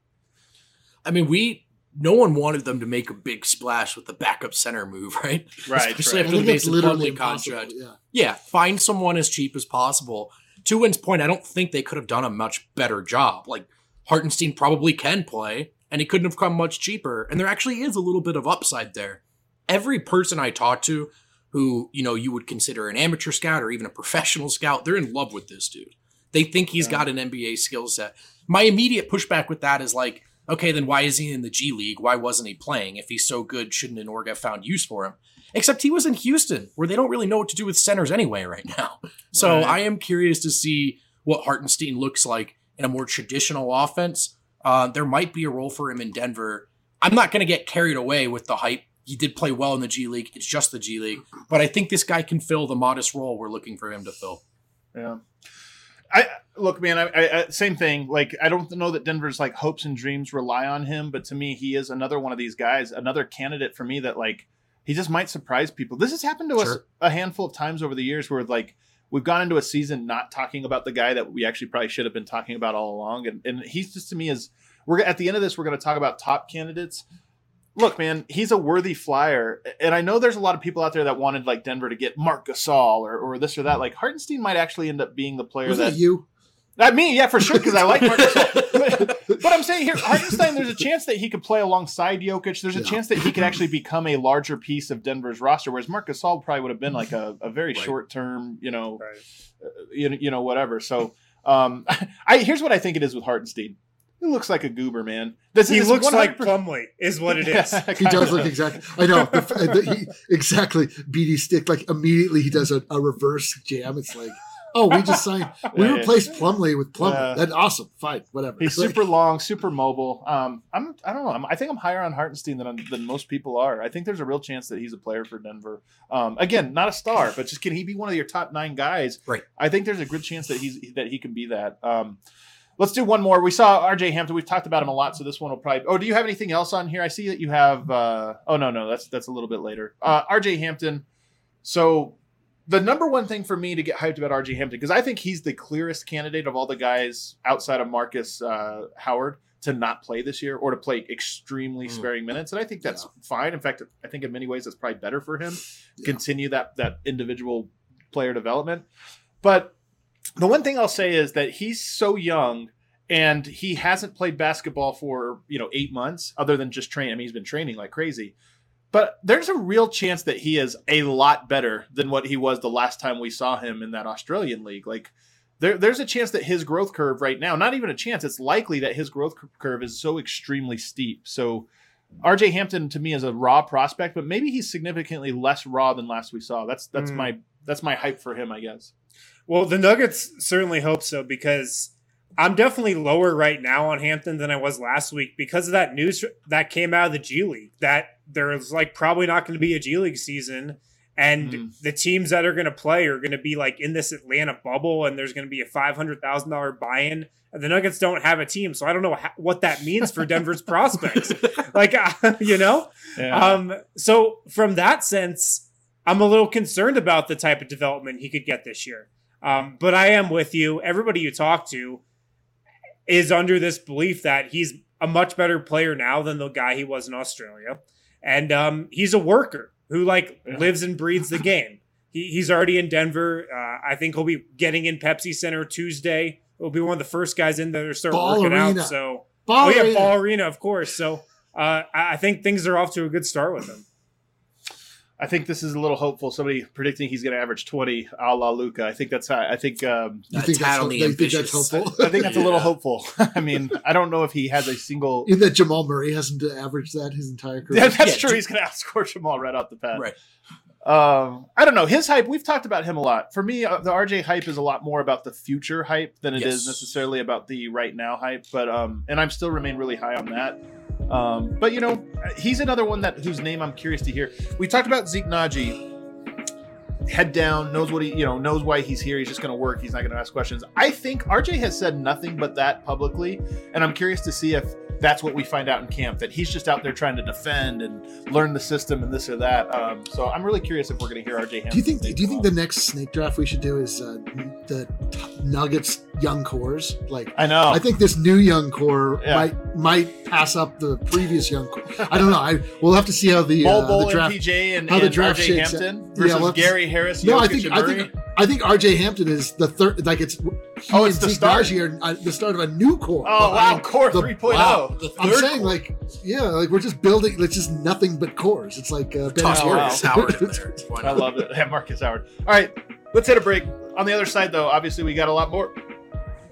I mean, we no one wanted them to make a big splash with the backup center move, right? Right, Especially right. After the think Mason Plumlee contract. Yeah. Yeah, find someone as cheap as possible. To Wind's point, I don't think they could have done a much better job. Like Hartenstein probably can play, and he couldn't have come much cheaper. And there actually is a little bit of upside there. Every person I talk to who, you know, you would consider an amateur scout or even a professional scout, they're in love with this dude. They think he's got an NBA skill set. My immediate pushback with that is like, okay, then why is he in the G League? Why wasn't he playing? If he's so good, shouldn't an org have found use for him? Except he was in Houston, where they don't really know what to do with centers anyway right now. So Right. I am curious to see what Hartenstein looks like in a more traditional offense. Uh, there might be a role for him in Denver. I'm not going to get carried away with the hype. He did play well in the G League. It's just the G League. But I think this guy can fill the modest role we're looking for him to fill. Yeah. I look, man. I, I, I same thing. Like, I don't know that Denver's like hopes and dreams rely on him, but to me, he is another one of these guys, another candidate for me that like he just might surprise people. This has happened to us a handful of times over the years, where like we've gone into a season not talking about the guy that we actually probably should have been talking about all along, and and he's just to me is we're at the end of this, we're going to talk about top candidates. Look, man, he's a worthy flyer, and I know there's a lot of people out there that wanted like Denver to get Marc Gasol or, or this or that. Like Hartenstein might actually end up being the player Was that that you? not me, yeah, for sure, because I like Marc Gasol. But, but I'm saying here, Hartenstein, there's a chance that he could play alongside Jokic. There's a Yeah. chance that he could actually become a larger piece of Denver's roster, whereas Marc Gasol probably would have been like a, a very Right. short term, you know, Right. uh, you know, you know, whatever. So, um, I here's what I think it is with Hartenstein. He looks like a goober, man. This He is looks like 100% Plumlee, is what it is. Yeah, He does kinda. look exactly. I know. The, the, he, exactly. BD stick. Like immediately he does a, a reverse jam. It's like, oh, we just signed. We Yeah, yeah. replaced Plumlee with Plumlee. Yeah. That's awesome. Fine. Whatever. He's like- super long, super mobile. Um, I'm I don't know. I'm, I think I'm higher on Hartenstein than than most people are. I think there's a real chance that he's a player for Denver. Um, again, not a star, but just can he be one of your top nine guys? Right. I think there's a good chance that he's that he can be that. Um, let's do one more. We saw R.J. Hampton. We've talked about him a lot, so this one will probably. Oh, do you have anything else on here? I see that you have. Uh, oh no, no, that's that's a little bit later. Uh, R.J. Hampton. So the number one thing for me to get hyped about RJ Hampton because I think he's the clearest candidate of all the guys outside of Marcus uh, Howard to not play this year or to play extremely Mm. sparing minutes, and I think that's fine. In fact, I think in many ways that's probably better for him. Continue that that individual player development, but the one thing I'll say is that he's so young and he hasn't played basketball for you know eight months other than just training. I mean, he's been training like crazy. But there's a real chance that he is a lot better than what he was the last time we saw him in that Australian league. Like there, there's a chance that his growth curve right now, not even a chance, it's likely that his growth curve is so extremely steep. So RJ Hampton to me is a raw prospect, but maybe he's significantly less raw than last we saw. That's that's Mm. my that's my hype for him, I guess. Well, the Nuggets certainly hope so because I'm definitely lower right now on Hampton than I was last week because of that news that came out of the G League that there's like probably not going to be a G League season. And Mhm. the teams that are going to play are going to be like in this Atlanta bubble, and there's going to be a five hundred thousand dollar buy-in. And the Nuggets don't have a team, so I don't know ha- what that means for Denver's prospects. Like, you know, um, so from that sense, I'm a little concerned about the type of development he could get this year. Um, but I am with you. Everybody you talk to is under this belief that he's a much better player now than the guy he was in Australia, and um, he's a worker who like Yeah. lives and breathes the game. He, he's already in Denver. Uh, I think he'll be getting in Pepsi Center Tuesday. He'll be one of the first guys in there to start Ball working Arena. out. So Ball oh yeah, Arena. Ball Arena, of course. So uh, I I think things are off to a good start with him. I think this is a little hopeful. Somebody predicting he's going to average 20 a la Luka. I think that's how, I think um, You think that's, tattlely you think that's ambitious. helpful? I think that's a little hopeful. I mean, I don't know if he has a single. In that Jamal Murray hasn't averaged that his entire career. Yeah, that's Yeah, true. J- He's going to outscore Jamal right off the bat. Right. Um, I don't know his hype. We've talked about him a lot. For me, uh, the RJ hype is a lot more about the future hype than it is Yes. necessarily about the right now hype. But um, and I'm still remain really high on that. Um, but you know, he's another one that whose name I'm curious to hear. We talked about Zeke Nnaji. Head down, knows what he, you know, knows why he's here. He's just going to work. He's not going to ask questions. I think RJ has said nothing but that publicly, and I'm curious to see if that's what we find out in camp. That he's just out there trying to defend and learn the system and this or that. Um, so I'm really curious if we're going to hear RJ. Do you think? Do you think the next snake draft we should do is uh, the Nuggets young cores? Like, I know. I think this new young core Yeah. might might pass up the previous young core. I don't know. I we'll have to see how the, Bol uh, Bol the and. PJ and, how the and draft RJ shakes out. Hampton Yeah, versus we'll Gary Harris. No, I think I think I think RJ Hampton is the third. Like it's he Oh, it's and the Zeke start. Nnaji are uh, the start of a new core. Oh behind wow, Core the- 3.0. Wow. The I'm third saying like yeah, like we're just building. It's just nothing but cores. It's like uh, Ben toss Oh, wow. Marcus Howard in there. I love it. Yeah, Marcus Howard. All right, let's hit a break. On the other side, though, obviously we got a lot more,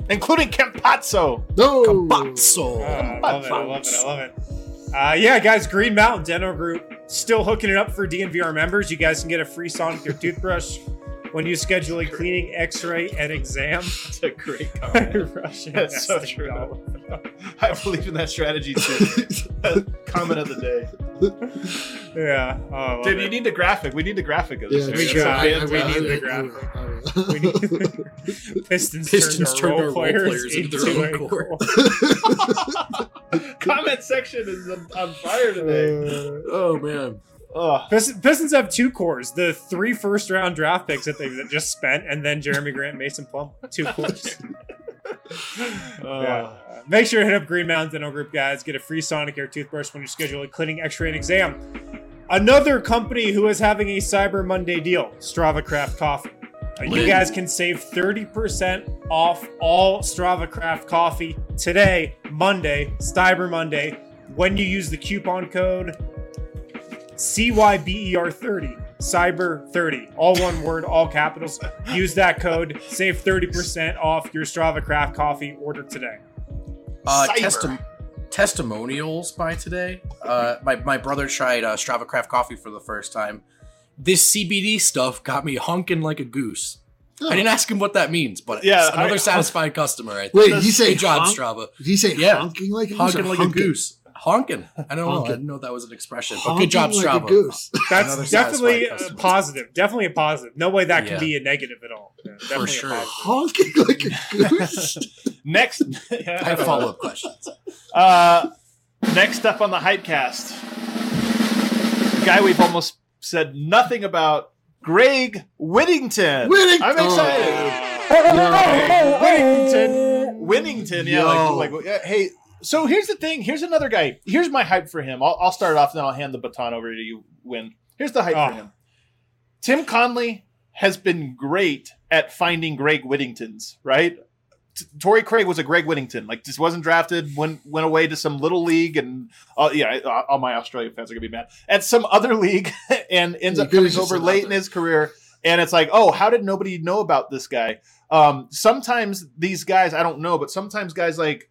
including Campazzo. No. Campazzo. Uh, I love it. I love it. I love it. Uh, yeah, guys, Green Mountain Dental Group still hooking it up for DNVR members. You guys can get a free Sonicare toothbrush when you schedule a cleaning, X-ray, and exam. That's a great comment. Russian That's so true. I believe in that strategy too. comment of the day. Yeah. Oh, I Dude, it. you need the graphic. We need the graphic of this. Yeah, We That's so I- I- we I- need the I- I- graphic. We need- Pistons, Pistons turned our role role players, players into, into their a own core. core. comment section is on, on fire today. Uh, oh man. Pistons, Pistons have two cores: the three first round draft picks that they just spent, and then Jerami Grant, Mason Plum, two cores. yeah. Uh, make sure to hit up Green Mountain Dental Group, guys. Get a free Sonicare toothbrush when you schedule a cleaning, X-ray, and exam. Another company who is having a Cyber Monday deal: Strava Craft Coffee. Uh, you guys can save 30% off all Strava Craft coffee today, Monday, Cyber Monday, when you use the coupon code CYBER30, Cyber30, all one word, all capitals. Use that code, save 30% off your Strava Craft coffee order today. Uh, testi- testimonials by today. Uh, my, my brother tried uh, Strava Craft coffee for the first time. This CBD stuff got me honking like a goose. Oh. I didn't ask him what that means, but Yeah, another I- satisfied customer. I think. Wait, did you say job, honk? Strava. Did you say Yeah. honking like a goose? Honking like hunking? a goose. Honking. I don't know. I didn't know that was an expression. But good job, like a goose. That's definitely a positive. Definitely a positive. No way that can be a negative at all. Yeah, definitely a sure. positive. honking like a goose. next. I have follow up questions. Uh, next up on the Hypecast, a guy we've almost said nothing about Greg Whittington. Whittington! I'm excited. Whittington. Whittington, yeah. Yo. Like, like, yeah, hey, so here's the thing. Here's another guy. Here's my hype for him. I'll, I'll start off, and then I'll hand the baton over to you, Wind. Here's the hype Oh. for him. Tim Connolly has been great at finding Greg Whittingtons, right? T- Torrey Craig was a Greg Whittington. Like, just wasn't drafted, went went away to some little league, and uh, yeah, all my Australian fans are gonna be mad at some other league, and ends He up coming over late out in his career. And it's like, oh, how did nobody know about this guy? Um, sometimes these guys, I don't know, but sometimes guys like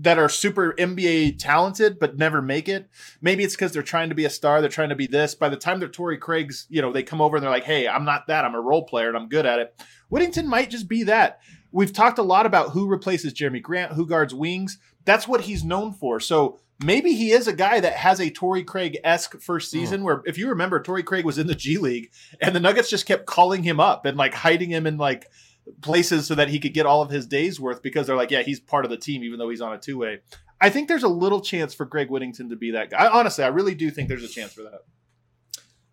that are super NBA talented but never make it. Maybe it's because they're trying to be a star, they're trying to be this. By the time they're Torrey Craig's, you know, they come over and they're like, hey, I'm not that. I'm a role player and I'm good at it. Whittington might just be that. We've talked a lot about who replaces Jerami Grant, who guards wings. That's what he's known for. So maybe he is a guy that has a Torrey Craig esque first hmm. season. Where, if you remember, Torrey Craig was in the G League, and the Nuggets just kept calling him up and like hiding him in like places so that he could get all of his days worth because they're like, yeah, he's part of the team even though he's on a two way. I think there's a little chance for Greg Whittington to be that guy. I, honestly, I really do think there's a chance for that.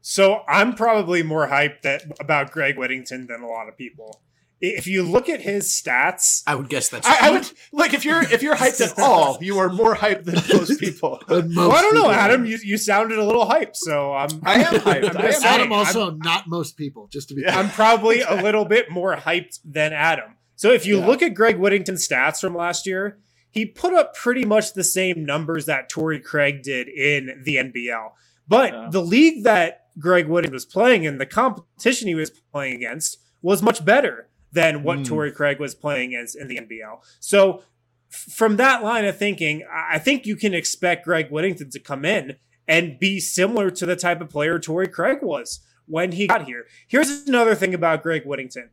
So I'm probably more hyped that about Greg Whittington than a lot of people. If you look at his stats, I would guess that's. I, I would like if you're if you're hyped at all, you are more hyped than most people. And well, I don't know, people- Adam. You, you sounded a little hyped, so I'm. I am hyped. I'm I am just saying, Adam I'm- also not most people, just to be Yeah. clear. I'm probably a little bit more hyped than Adam. So if you Yeah. look at Greg Whittington's stats from last year, he put up pretty much the same numbers that Torrey Craig did in the NBL. But Yeah. the league that Greg Whittington was playing in, the competition he was playing against, was much better than what Mm. Torrey Craig was playing against in the NBL. So from that line of thinking, I think you can expect Greg Whittington to come in and be similar to the type of player Torrey Craig was when he got here. Here's another thing about Greg Whittington.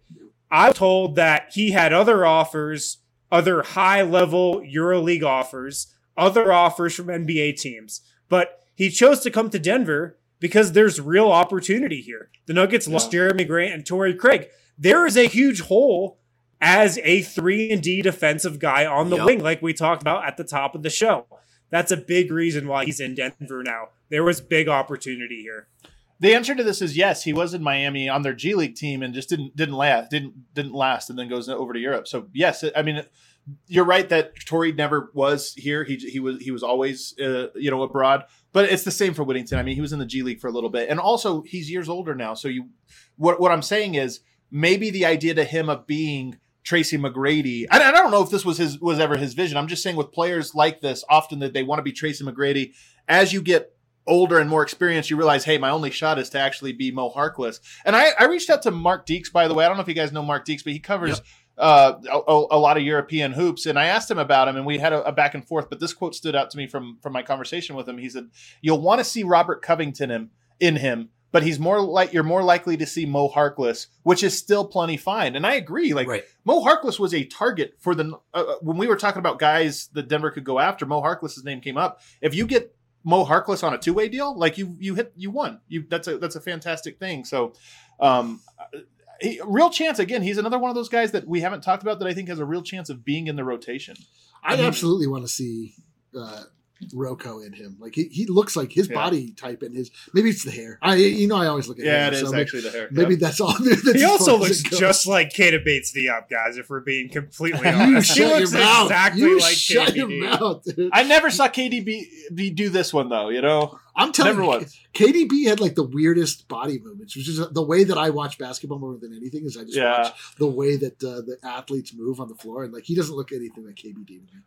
I was told that he had other offers, other high level EuroLeague offers, other offers from NBA teams, but he chose to come to Denver because there's real opportunity here. The Nuggets lost Jerami Grant and Torrey Craig. There is a huge hole as a 3 and D defensive guy on the Yep. wing like we talked about at the top of the show. That's a big reason why he's in Denver now. There was big opportunity here. The answer to this is yes. He was in Miami on their G League team and just didn't didn't last didn't didn't last and then goes over to Europe. So yes, I mean you're right that Tori never was here. He he was he was always uh, you know abroad. But it's the same for Whittington. I mean, he was in the G League for a little bit, and also he's years older now. So you, what what I'm saying is maybe the idea to him of being Tracy McGrady. I, I don't know if this was his was ever his vision. I'm just saying with players like this, often that they want to be Tracy McGrady. As you get older and more experienced, you realize, hey, my only shot is to actually be Mo Harkless. And I, I reached out to Mark Deeks, by the way. I don't know if you guys know Mark Deeks, but he covers uh, a, a lot of European hoops. And I asked him about him, and we had a, a back and forth. But this quote stood out to me from from my conversation with him. He said, "You'll want to see Robert Covington in, in him." But he's more like you're more likely to see Mo Harkless, which is still plenty fine. And I agree. Like right. Mo Harkless was a target for the uh, when we were talking about guys that Denver could go after. Mo Harkless's name came up. If you get Mo Harkless on a two way deal, like you you hit you won. You that's a that's a fantastic thing. So, um, he, real chance again. He's another one of those guys that we haven't talked about that I think has a real chance of being in the rotation. I absolutely want to see uh, Rocco in him. Like he, he looks like his Yeah. body type and his maybe it's the hair. I you know I always look at it. Yeah, hair, it is so maybe, actually the hair. maybe Yep. that's all. That's He also looks just like Kata Bates the up, guys, if we're being completely you honest. he looks exactly you like shut your mouth, dude. I never saw KDB be do this one though. You know, I'm telling never you, once. KDB had like the weirdest body movements, which is the way that I watch basketball more than anything. Is I just Yeah. watch the way that uh, the athletes move on the floor, and like he doesn't look anything like KBD to me.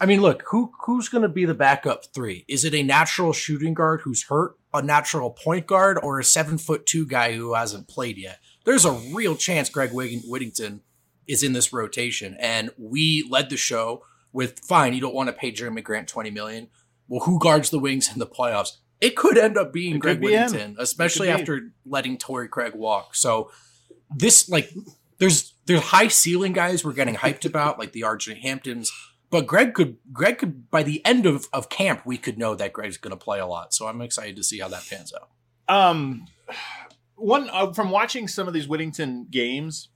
I mean, look, who who's going to be the backup three? Is it a natural shooting guard who's hurt, a natural point guard, or a seven foot two guy who hasn't played yet? There's a real chance Greg Whittington is in this rotation, and we led the show with fine. You don't want to pay Jerami Grant twenty million. Well, who guards the wings in the playoffs? It could end up being It Greg be him. Whittington, especially be. after letting Torrey Craig walk. So this like there's there's high ceiling guys we're getting hyped about, like the RJ Hamptons. But Greg could Greg could by the end of, of camp we could know that Greg's going to play a lot. So I'm excited to see how that pans out. Um, one uh, from watching some of these Whittington games,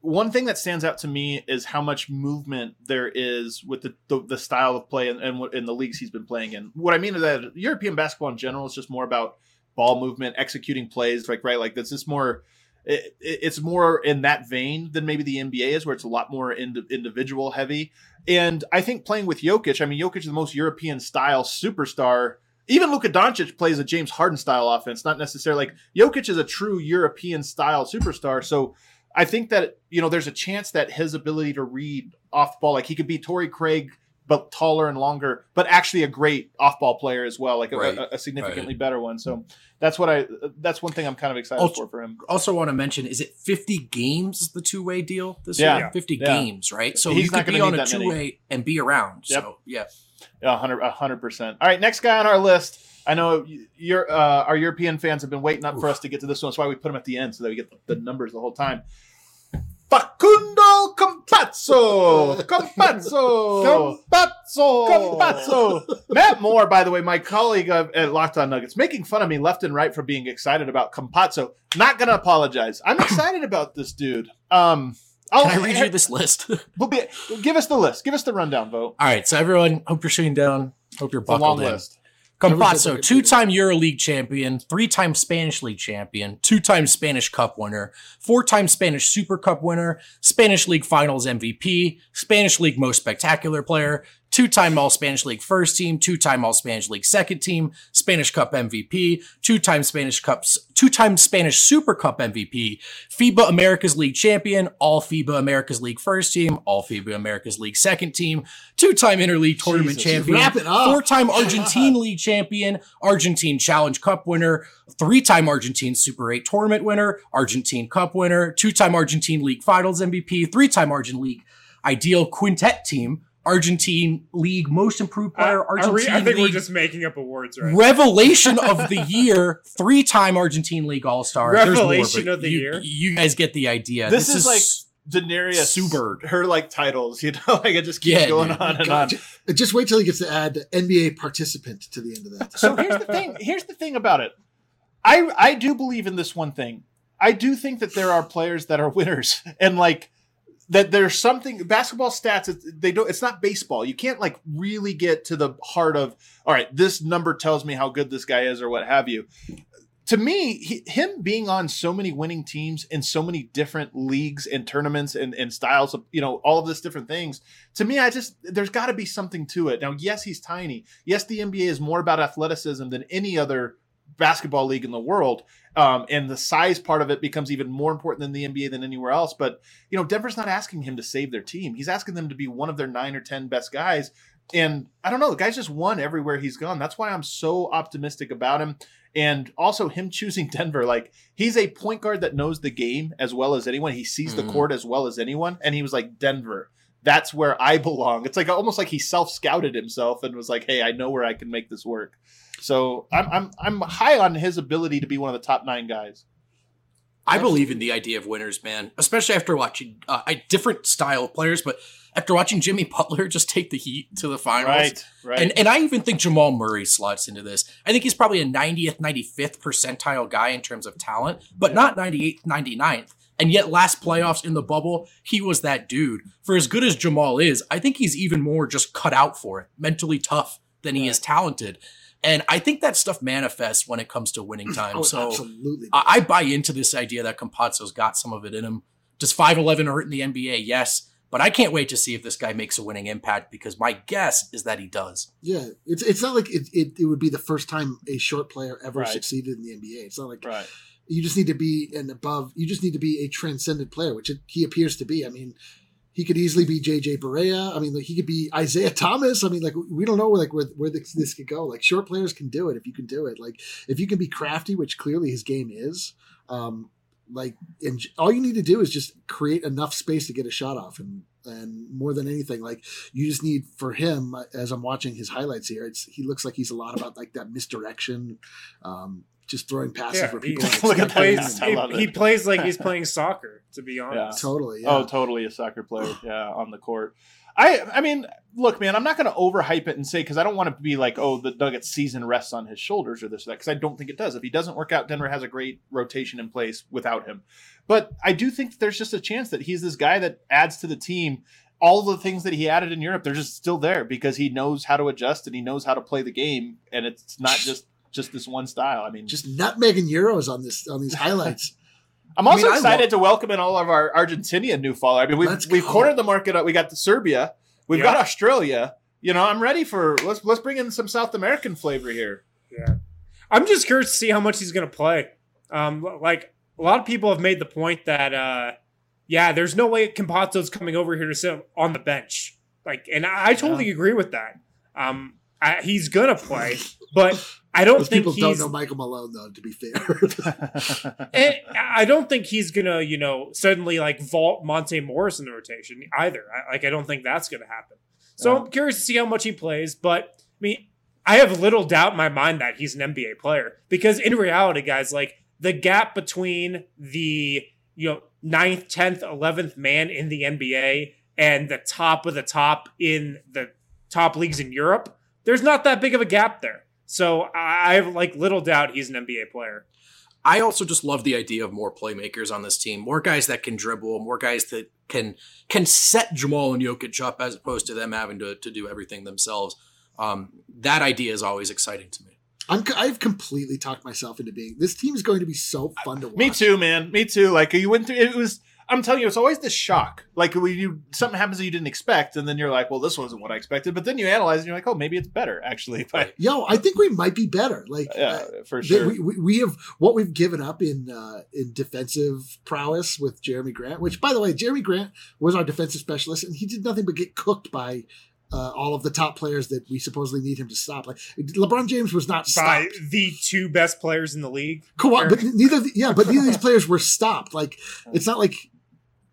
one thing that stands out to me is how much movement there is with the the, the style of play and, in the leagues he's been playing in. What I mean is that European basketball in general is just more about ball movement, executing plays, like right, like this is more. It, it's more in that vein than maybe the NBA is, where it's a lot more ind- individual heavy. And I think playing with Jokic, I mean, Jokic is the most European style superstar. Even Luka Doncic plays a James Harden style offense, not necessarily like Jokic is a true European style superstar. So I think that you know there's a chance that his ability to read off the ball, like he could be Torrey Craig, but taller and longer, but actually a great off ball player as well, like a, Right, a, a significantly right. better one. So that's what I that's one thing I'm kind of excited Also- for for him. Also, want to mention is it 50 games the two way deal this Yeah. year? 50 Yeah. games, right? So He's you not could be gonna be on a two way and be around. Yep. So yeah, Yeah, hundred hundred percent. All right, next guy on our list. I know your uh, our European fans have been waiting up for us to get to this one. That's why we put him at the end so that we get the numbers the whole time. Facundo Compazzo. Campazzo, Compazzo. Compazzo. Matt Moore, by the way, my colleague of, at Locked On Nuggets, making fun of me left and right for being excited about Compazzo. Not gonna apologize. I'm excited about this dude. Um, I'll, can I read you this list? We'll be, give us the list. Give us the rundown, vote. All right, so everyone, hope you're shooting down. Hope you're It's a long in. list. Campazzo, two-time EuroLeague champion, three-time Spanish League champion, two-time Spanish Cup winner, four-time Spanish Super Cup winner, Spanish League Finals MVP, Spanish League Most Spectacular Player, two-time All Spanish League First Team, two-time All Spanish League Second Team, Spanish Cup MVP, two-time Spanish Cups, two-time Spanish Super Cup MVP, FIBA America's League champion, All FIBA America's League First Team, All FIBA America's League Second Team, two-time Interleague Tournament Jesus, champion, up. four-time Argentine League champion, Argentine Challenge Cup winner, three-time Argentine Super 8 tournament winner, Argentine Cup winner, two-time Argentine League Finals MVP, three-time Argentine League Ideal Quintet Team, Argentine League Most Improved Player, Argentine we, I think we're League just making up awards right Revelation of the Year, three-time Argentine League All-Star. There's more, Revelation of the you, year? You guys get the idea. This is like Daenerys Sue Bird. her like titles, you know, like it just keeps Yeah, going dude. on and on. God, ju- just wait till he gets to add NBA participant to the end of that. So here's the thing. Here's the thing about it. I I do believe in this one thing. I do think that there are players that are winners, and like that there's something basketball stats. They don't. It's not baseball. You can't like really get to the heart of. All right, this number tells me how good this guy is, or what have you. To me, he, him being on so many winning teams in so many different leagues and tournaments and, and styles of you know all of this different things. To me, I just there's got to be something to it. Now, yes, he's tiny. Yes, the NBA is more about athleticism than any other basketball league in the world. Um, and the size part of it becomes even more important than the NBA than anywhere else. But, you know, Denver's not asking him to save their team. He's asking them to be one of their nine or 10 best guys. And I don't know, the guy's just won everywhere he's gone. That's why I'm so optimistic about him. And also him choosing Denver, like he's a point guard that knows the game as well as anyone. He sees the Mhm. court as well as anyone. And he was like, Denver, that's where I belong. It's like almost like he self scouted himself and was like, hey, I know where I can make this work. So I'm I'm I'm high on his ability to be one of the top nine guys. I believe in the idea of winners, man. Especially after watching uh, different style of players, but after watching Jimmy Butler just take the Heat to the finals, Right, right. and and I even think Jamal Murray slots into this. I think he's probably a 90th, 95th percentile guy in terms of talent, but not 98th, 99th. And yet, last playoffs in the bubble, he was that dude. For as good as Jamal is, I think he's even more just cut out for it, mentally tough than he is talented. And I think that stuff manifests when it comes to winning time. Oh, so absolutely. I, I buy into this idea that Campazzo's got some of it in him. Does 5'11 hurt in the NBA? Yes. But I can't wait to see if this guy makes a winning impact because my guess is that he does. yeah, it's it's not like it, it, it would be the first time a short player ever Right. succeeded in the NBA. It's not like right. you just need to be an above. You just need to be a transcendent player, which it, he appears to be. I mean, he could easily be JJ Barea. I mean, like he could be Isaiah Thomas. I mean, like we don't know like where where this, this could go. Like short players can do it if you can do it. Like if you can be crafty, which clearly his game is. Um, like and all you need to do is just create enough space to get a shot off and and more than anything like you just need for him as i'm watching his highlights here it's he looks like he's a lot about like that misdirection um just throwing passes Yeah, where people aren't Look at he that. plays, I them. love he, he plays like he's playing soccer, to be honest. totally yeah. Oh, totally a soccer player. Yeah, on the court. I I mean, look, man, I'm not going to overhype it and say because I don't want to be like, oh, the Nuggets season rests on his shoulders or this or that because I don't think it does. If he doesn't work out, Denver has a great rotation in place without him. But I do think that there's just a chance that he's this guy that adds to the team. All the things that he added in Europe, they're just still there because he knows how to adjust and he knows how to play the game, and it's not just just this one style. I mean, Just nutmegging euros on this on these highlights. I'm also I mean, excited love- to welcome in all of our Argentinian new followers. I mean, we've we've cornered the market. We got the Serbia, we've Yeah. got Australia. You know, I'm ready for let's let's bring in some South American flavor here. Yeah. I'm just curious to see how much he's going to play. Um, like a lot of people have made the point that, uh, yeah, there's no way Campazzo's coming over here to sit on the bench. Like, and I, I totally agree with that. Um, I, he's gonna play, but I don't Those think people he's. don't know Michael Malone though. To be fair, and eh, I don't think he's gonna, you know, suddenly like vault Monte Morris in the rotation either. I, like, I don't think that's gonna happen. So Yeah. I'm curious to see how much he plays. But I mean, I have little doubt in my mind that he's an NBA player because in reality, guys, like the gap between the you know ninth, tenth, eleventh man in the NBA and the top of the top in the top leagues in Europe, there's not that big of a gap there. So I I have like little doubt he's an NBA player. I also just love the idea of more playmakers on this team, more guys that can dribble, more guys that can can set Jamal and Jokic up as opposed to them having to, to do everything themselves. Um, that idea is always exciting to me. I'm I've completely talked myself into being this team is going to be so fun to watch. Me too, man. Me too. Like you went through it was I'm telling you, it's always this shock. Like when you something happens that you didn't expect, and then you're like, "Well, this wasn't what I expected." But then you analyze, and you're like, "Oh, maybe it's better actually." But Yo, I think we might be better. Like, yeah, uh, for sure. we, we, we have what we've given up in uh, in defensive prowess with Jerami Grant. Which, by the way, Jerami Grant was our defensive specialist, and he did nothing but get cooked by uh, all of the top players that we supposedly need him to stop. Like LeBron James was not By stopped. the two best players in the league. Kawhi, but neither, yeah, but neither of these players were stopped. Like, it's not like.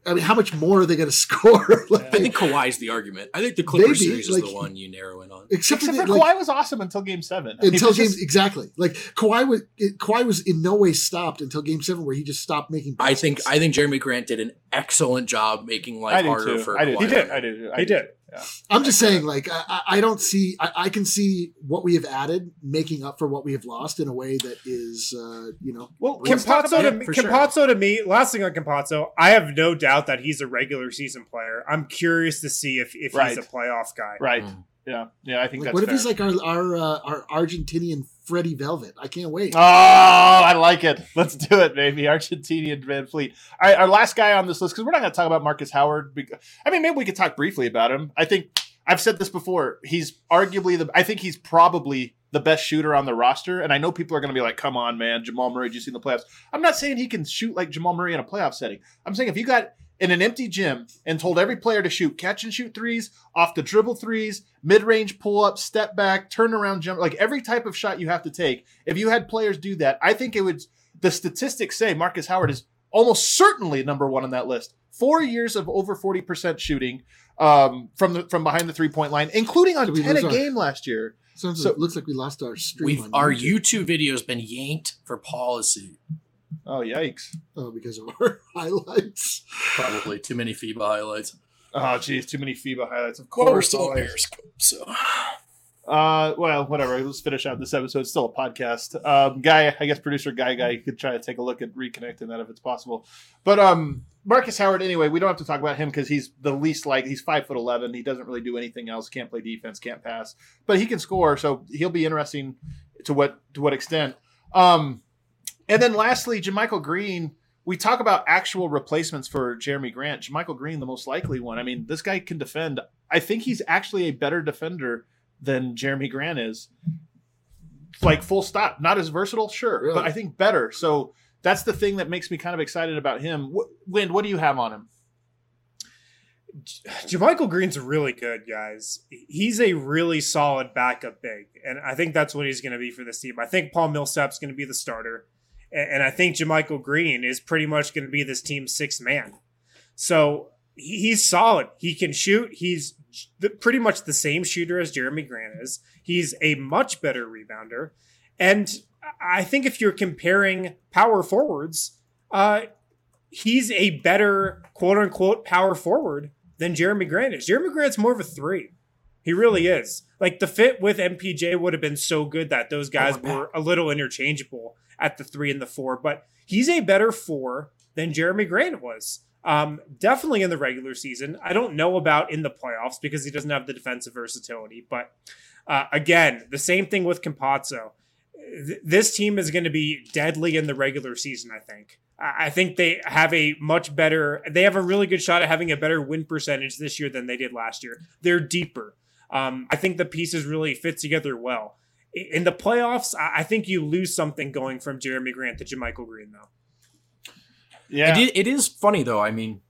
I mean, how much more are they going to score? like, I think Kawhi's the argument. I think the Clippers Maybe, series is like- the one you narrow in on. except, Except for, for the, like, Kawhi was awesome until Game Seven. I until it's game just- exactly like Kawhi was it, Kawhi was in no way stopped until game seven where he just stopped making. I think. I think Jerami Grant did an excellent job making life I do harder too. for I do. Kawhi. He did. I do. I He do. did. Yeah. I'm just saying, like I, I- I don't see. I, I can see what we have added making up for what we have lost in a way that is, uh, you know, Well, let's Campazzo to, it me, for sure. To me, last thing on Campazzo, I have no doubt that he's a regular season player. I'm curious to see if, if Right. he's a playoff guy. right. Mm. Yeah. Yeah. I think like, that's what if fair. he's like our our uh, our Argentinian Freddie Velvet? I can't wait. Oh, I like it. Let's do it, baby. Argentinian VanVleet. All right, our last guy on this list, because we're not going to talk about Marcus Howard. I mean, maybe we could talk briefly about him. I think I've said this before. He's arguably the, I think he's probably the best shooter on the roster. And I know people are going to be like, come on, man, Jamal Murray, did you see in the playoffs? I'm not saying he can shoot like Jamal Murray in a playoff setting. I'm saying if you got in an empty gym and told every player to shoot catch and shoot threes, off the dribble threes, mid range pull up, step back, turn around jump, like every type of shot you have to take. If you had players do that, I think it would. The statistics say Marcus Howard is almost certainly number one on that list. Four years of over forty percent shooting um, from the from behind the three point line, including on we ten a our- game last year. Sounds so- it looks like we lost our stream. We've on our YouTube. YouTube video's been yanked for policy. Oh yikes! oh because of our highlights. Probably too many FIBA highlights. Oh geez, too many FIBA highlights. Of Well, we're course, still on always. Periscope, so Uh, well, whatever. Let's finish out this episode. It's still a podcast. Um, guy, I guess producer guy, guy could try to take a look at reconnecting that if it's possible. But um, Marcus Howard. Anyway, we don't have to talk about him because he's the least like he's five foot eleven. He doesn't really do anything else. Can't play defense. Can't pass. But he can score. So he'll be interesting to what to what extent. Um, and then lastly, JaMychal Green. We talk about actual replacements for Jerami Grant. JaMychal Green, the most likely one. I mean, this guy can defend. I think he's actually a better defender than Jerami Grant is. Like full stop. Not as versatile, sure, Really? but I think better. So that's the thing that makes me kind of excited about him. Wind, what do you have on him? JaMychal Green's really good, guys. He's a really solid backup big, and I think that's what he's going to be for this team. I think Paul Millsap's going to be the starter, and I think JaMychal Green is pretty much going to be this team's sixth man. So he- he's solid. He can shoot. He's pretty much the same shooter as Jerami Grant is. He's a much better rebounder, and I think if you're comparing power forwards, uh, he's a better quote unquote power forward than Jerami Grant is. Jerami Grant's more of a three. He really is. Like the fit with MPJ would have been so good that those guys were a little interchangeable at the three and the four, but he's a better four than Jerami Grant was. Um, definitely in the regular season. I don't know about in the playoffs because he doesn't have the defensive versatility. But uh, again, the same thing with Campazzo. th- this team is going to be deadly in the regular season. I think. I I think they have a much better. They have a really good shot at having a better win percentage this year than they did last year. They're deeper. Um, I think the pieces really fit together well. I- In the playoffs, I I think you lose something going from Jerami Grant to JaMychal Green, though. Yeah. It, it is funny though. I mean,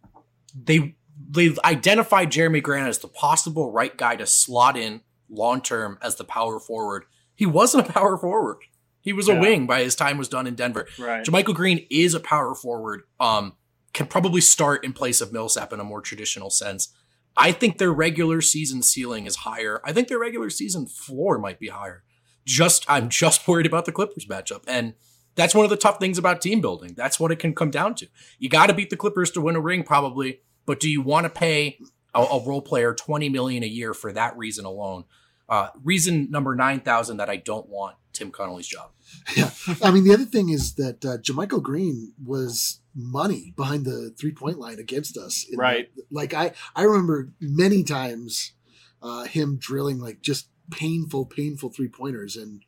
they they identified Jerami Grant as the possible right guy to slot in long term as the power forward. He wasn't a power forward. He was a Yeah. wing by his time was done in Denver. right. JaMychal Green is a power forward. Um, can probably start in place of Millsap in a more traditional sense. I think their regular season ceiling is higher. I think their regular season floor might be higher. Just I'm just worried about the Clippers matchup, and that's one of the tough things about team building. That's what it can come down to. You got to beat the Clippers to win a ring, probably, but do you want to pay a, a role player twenty million a year for that reason alone? Uh, reason number nine thousand that I don't want Tim Connolly's job. Yeah, I mean the other thing is that uh, JaMychal Green was money behind the three point line against us. in Right. the- like I, I remember many times uh, him drilling like just painful, painful three pointers, and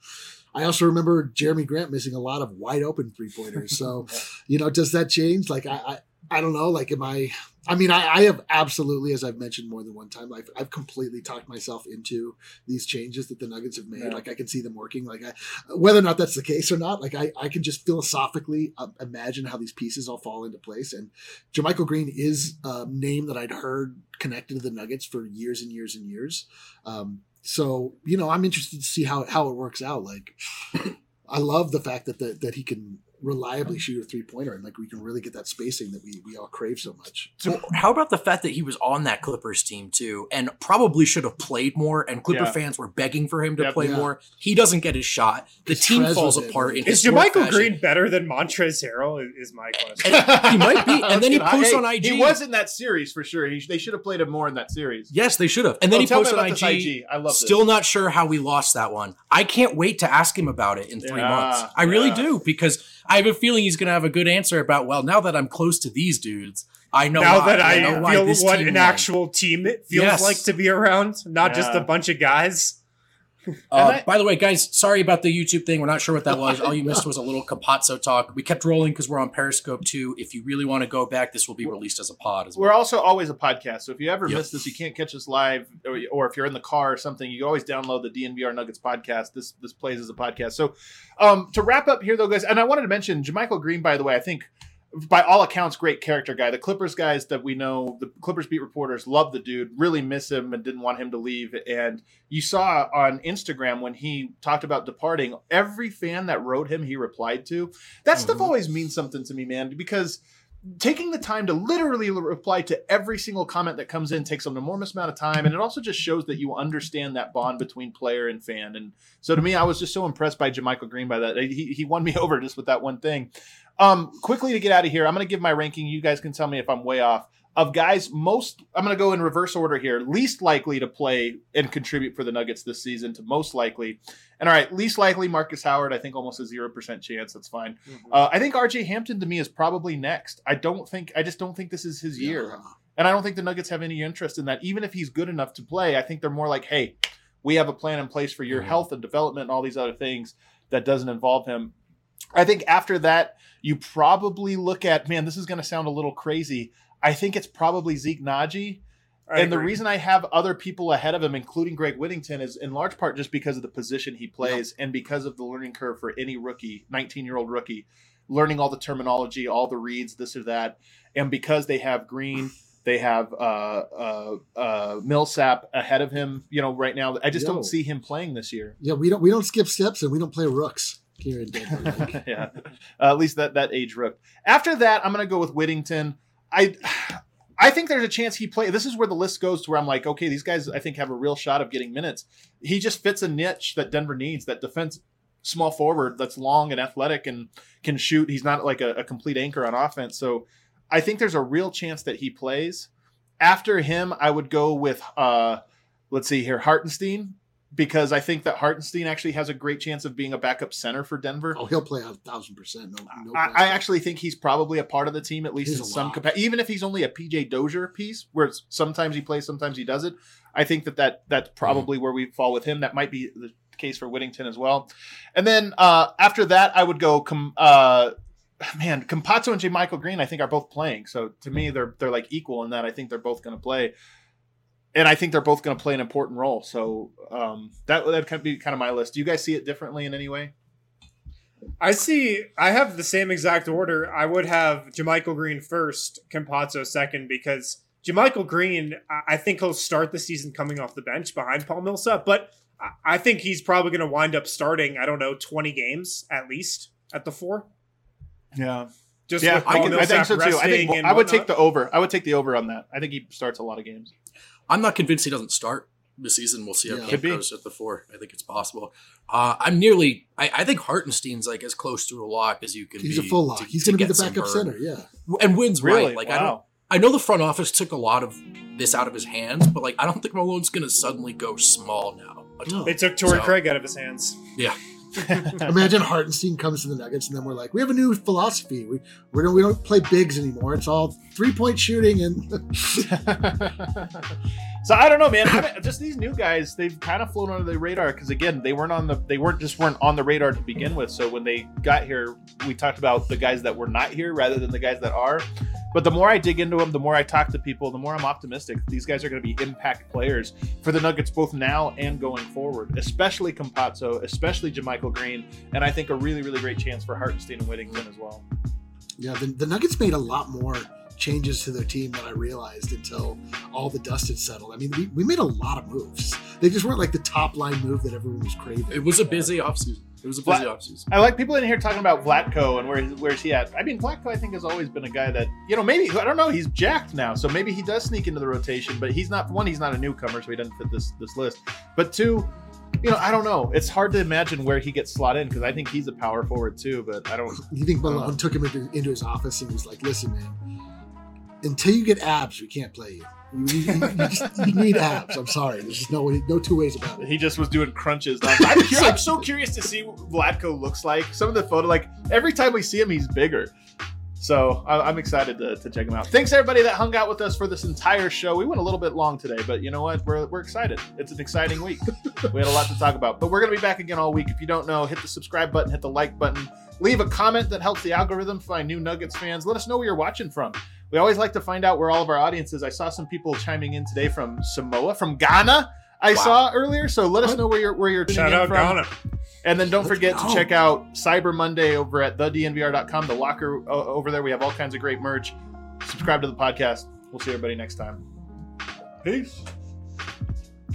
I also remember Jerami Grant missing a lot of wide open three pointers. So, you know, does that change? Like I, I, I don't know. Like, am I? I mean, I, I have absolutely, as I've mentioned more than one time, I've, I've completely talked myself into these changes that the Nuggets have made. Yeah. Like, I can see them working. Like, I, whether or not that's the case or not, like I, I can just philosophically uh, imagine how these pieces all fall into place. And JaMychal Green is a name that I'd heard connected to the Nuggets for years and years and years. Um, so you know, I'm interested to see how how it works out. Like, I love the fact that the, that he can reliably shoot a three pointer and like we can really get that spacing that we we all crave so much. So how about the fact that he was on that Clippers team too, and probably should have played more, and Clipper Yeah. fans were begging for him to Yep. play Yeah. more. He doesn't get his shot. The Because team Trez falls apart. right? In Is historic JaMychal. Green better than Montrezl Harrell? Is my question. he might be, and then he Let's posts hey, on IG. He was in that series for sure. He, they should have played him more in that series. Yes, they should have. And then Oh, he tell me posted on about IG. IG. I love Still this. not sure how we lost that one. I can't wait to ask him about it in three Yeah, months. I really yeah. do because I have a feeling he's going to have a good answer about. Well, now that I'm close to these dudes, I know now why. that I, know why feel this what an won. actual team it feels Yes. like to be around, not just a bunch of guys. Uh, I- by the way, guys, sorry about the YouTube thing. We're not sure what that was. All you missed was a little Campazzo talk. We kept rolling because we're on Periscope too. If you really want to go back, this will be released as a pod as well. We're also always a podcast, so if you ever Yep. miss this, you can't catch us live, or, or if you're in the car or something, you always download the DNVR Nuggets podcast. This this plays as a podcast. So, um, to wrap up here, though, guys, and I wanted to mention JaMychal Green. By the way, I think by all accounts, great character guy. The Clippers guys that we know, the Clippers beat reporters, love the dude, really miss him, and didn't want him to leave. And you saw on Instagram when he talked about departing, every fan that wrote him, he replied to. That stuff Mhm. always means something to me, man, because taking the time to literally reply to every single comment that comes in takes an enormous amount of time and it also just shows that you understand that bond between player and fan and so to me i was just so impressed by JaMychal green by that. He, he won me over just with that one thing. Um quickly to get out of here i'm going to give my ranking. You guys can tell me if i'm way off of guys most i'm going to go in reverse order here least likely to play and contribute for the nuggets this season to most likely and all right least likely marcus howard i think almost a 0% chance that's fine uh, I think RJ Hampton to me is probably next. I don't think I just don't think this is his year, Yeah. and I don't think the Nuggets have any interest in that. Even if he's good enough to play, I think they're more like, hey, we have a plan in place for your Mhm. health and development and all these other things that doesn't involve him. I think after that, you probably look at man. This is going to sound a little crazy. I think it's probably Zeke Nnaji. I and the reason I have other people ahead of him, including Greg Whittington, is in large part just because of the position he plays and because of the learning curve for any rookie, 19 year old rookie, learning all the terminology, all the reads, this or that. And because they have Green, they have uh, uh, uh, Millsap ahead of him, you know, right now. I just Yo. don't see him playing this year. Yeah, we don't we don't skip steps and we don't play rooks here in Denver. Like, yeah, uh, at least that that age rook. After that, I'm going to go with Whittington. I I think there's a chance he play. This is where the list goes to where I'm like, okay, these guys I think have a real shot of getting minutes. He just fits a niche that Denver needs. That defense small forward that's long and athletic and can shoot. He's not like a, a complete anchor on offense. So I think there's a real chance that he plays. After him, I would go with uh let's see here, Hartenstein, because I think that Hartenstein actually has a great chance of being a backup center for Denver. oh, he'll play a thousand percent. No, no I, I actually think he's probably a part of the team at least He's in some capacity. Even if he's only a PJ Dozier piece, where it's- sometimes he plays, sometimes he doesn't. I think that, that that's probably where we fall with him. That might be the case for Whittington as well. And then uh, after that, I would go. Com- uh, man, Campazzo and JaMychal Green, I think, are both playing. So to me, they're they're like equal in that. I think they're both going to play, and I think they're both going to play an important role. So um, that that could be kind of my list. Do you guys see it differently in any way? I see. I have the same exact order. I would have JaMychal Green first, Campazzo second, because JaMychal Green, I- I think he'll start the season coming off the bench behind Paul Millsap, but I- I think he's probably going to wind up starting. I don't know, twenty games at least at the four. Yeah, Just yeah, with I, can, I think so too. I think I would whatnot. take the over. I would take the over on that. I think he starts a lot of games. I'm not convinced he doesn't start this season. We'll see how Yeah. camp goes at the four. I think it's possible. Uh, I'm nearly. I, I think Hartenstein's like as close to a lock as you can. He's be a full lock. to- He's to going to be the backup center. Yeah. and wins Really? right. Like I don't. Wow. I know the front office took a lot of this out of his hands, but like I don't think Malone's going to suddenly go small now. They took Torrey So- Craig out of his hands. Yeah, Imagine Hartenstein comes to the Nuggets and then we're like, we have a new philosophy. We we don't we don't play bigs anymore. It's all three point shooting and so I don't know, man. Just these new guys, they've kind of flown under the radar because again, they weren't on the they weren't just weren't on the radar to begin with. So when they got here, we talked about the guys that were not here rather than the guys that are. But the more I dig into them, the more I talk to people, the more I'm optimistic. These guys are going to be impact players for the Nuggets both now and going forward, especially Campazzo, especially JaMychal Green, and I think a really, really great chance for Hartenstein and Whittington as well. yeah, the, the Nuggets made a lot more changes to their team than I realized until all the dust had settled. I mean, we, we made a lot of moves. They just weren't like the top line move that everyone was craving. it was a busy offseason. It was a busy What? offseason. I like people in here talking about Vlatko and where where's he at. I mean, Vlatko I think has always been a guy that you know maybe I don't know he's jacked now, so maybe he does sneak into the rotation. But he's not one. He's not a newcomer, so he doesn't fit this this list. But two, you know I don't know. It's hard to imagine where he gets slot in because I think he's a power forward too. But I don't. You think Malone took him into, into his office and was like, "Listen, man, until you get abs, we can't play you. You, you- you just, you need abs. I'm sorry. There's just no way, no two ways about it." He just was doing crunches. I'm, I'm so curious to see what Vlatko looks like. Some of the photo, like every time we see him, he's bigger. So I- I'm excited to, to check him out. Thanks everybody that hung out with us for this entire show. We went a little bit long today, but you know what? We're, we're excited. It's an exciting week. we had a lot to talk about, but we're gonna be back again all week. If you don't know, hit the subscribe button, hit the like button, leave a comment that helps the algorithm find new Nuggets fans. Let us know where you're watching from. We always like to find out where all of our audience is. I saw some people chiming in today from Samoa, from Ghana. I Wow. saw earlier. So let us know where you're where you're tuning Shout in out from. Ghana. And then don't Let's forget go. to check out Cyber Monday over at thednvr.com, the locker uh, over there. We have all kinds of great merch. Subscribe to the podcast. We'll see everybody next time. Peace.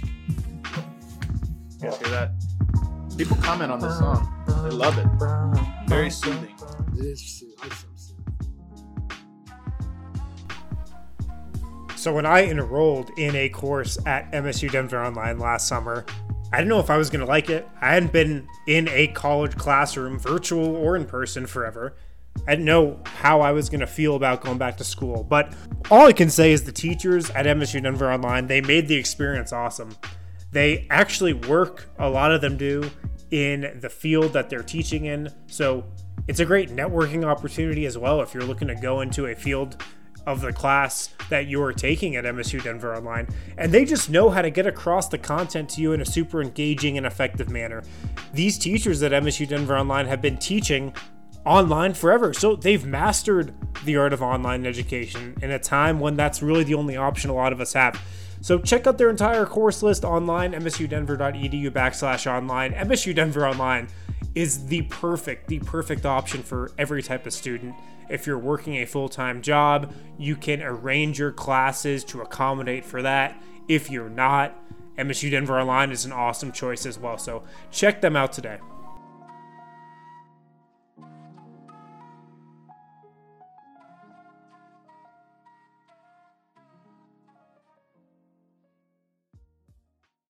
You guys hear that? People comment on this song. They love it. Very soothing. So when I enrolled in a course at MSU Denver Online last summer, I didn't know if I was going to like it. I hadn't been in a college classroom, virtual or in person, forever. I didn't know how I was going to feel about going back to school. But all I can say is the teachers at MSU Denver Online, they made the experience awesome. They actually work, a lot of them do, in the field that they're teaching in. So it's a great networking opportunity as well if you're looking to go into a field of the class that you are taking at MSU Denver Online. And they just know how to get across the content to you in a super engaging and effective manner. These teachers at MSU Denver Online have been teaching online forever. So they've mastered the art of online education in a time when that's really the only option a lot of us have. So check out their entire course list online, msudenver.edu backslash online. MSU Denver Online is the perfect, the perfect option for every type of student. If you're working a full time job, you can arrange your classes to accommodate for that. If you're not, MSU Denver Online is an awesome choice as well. So check them out today.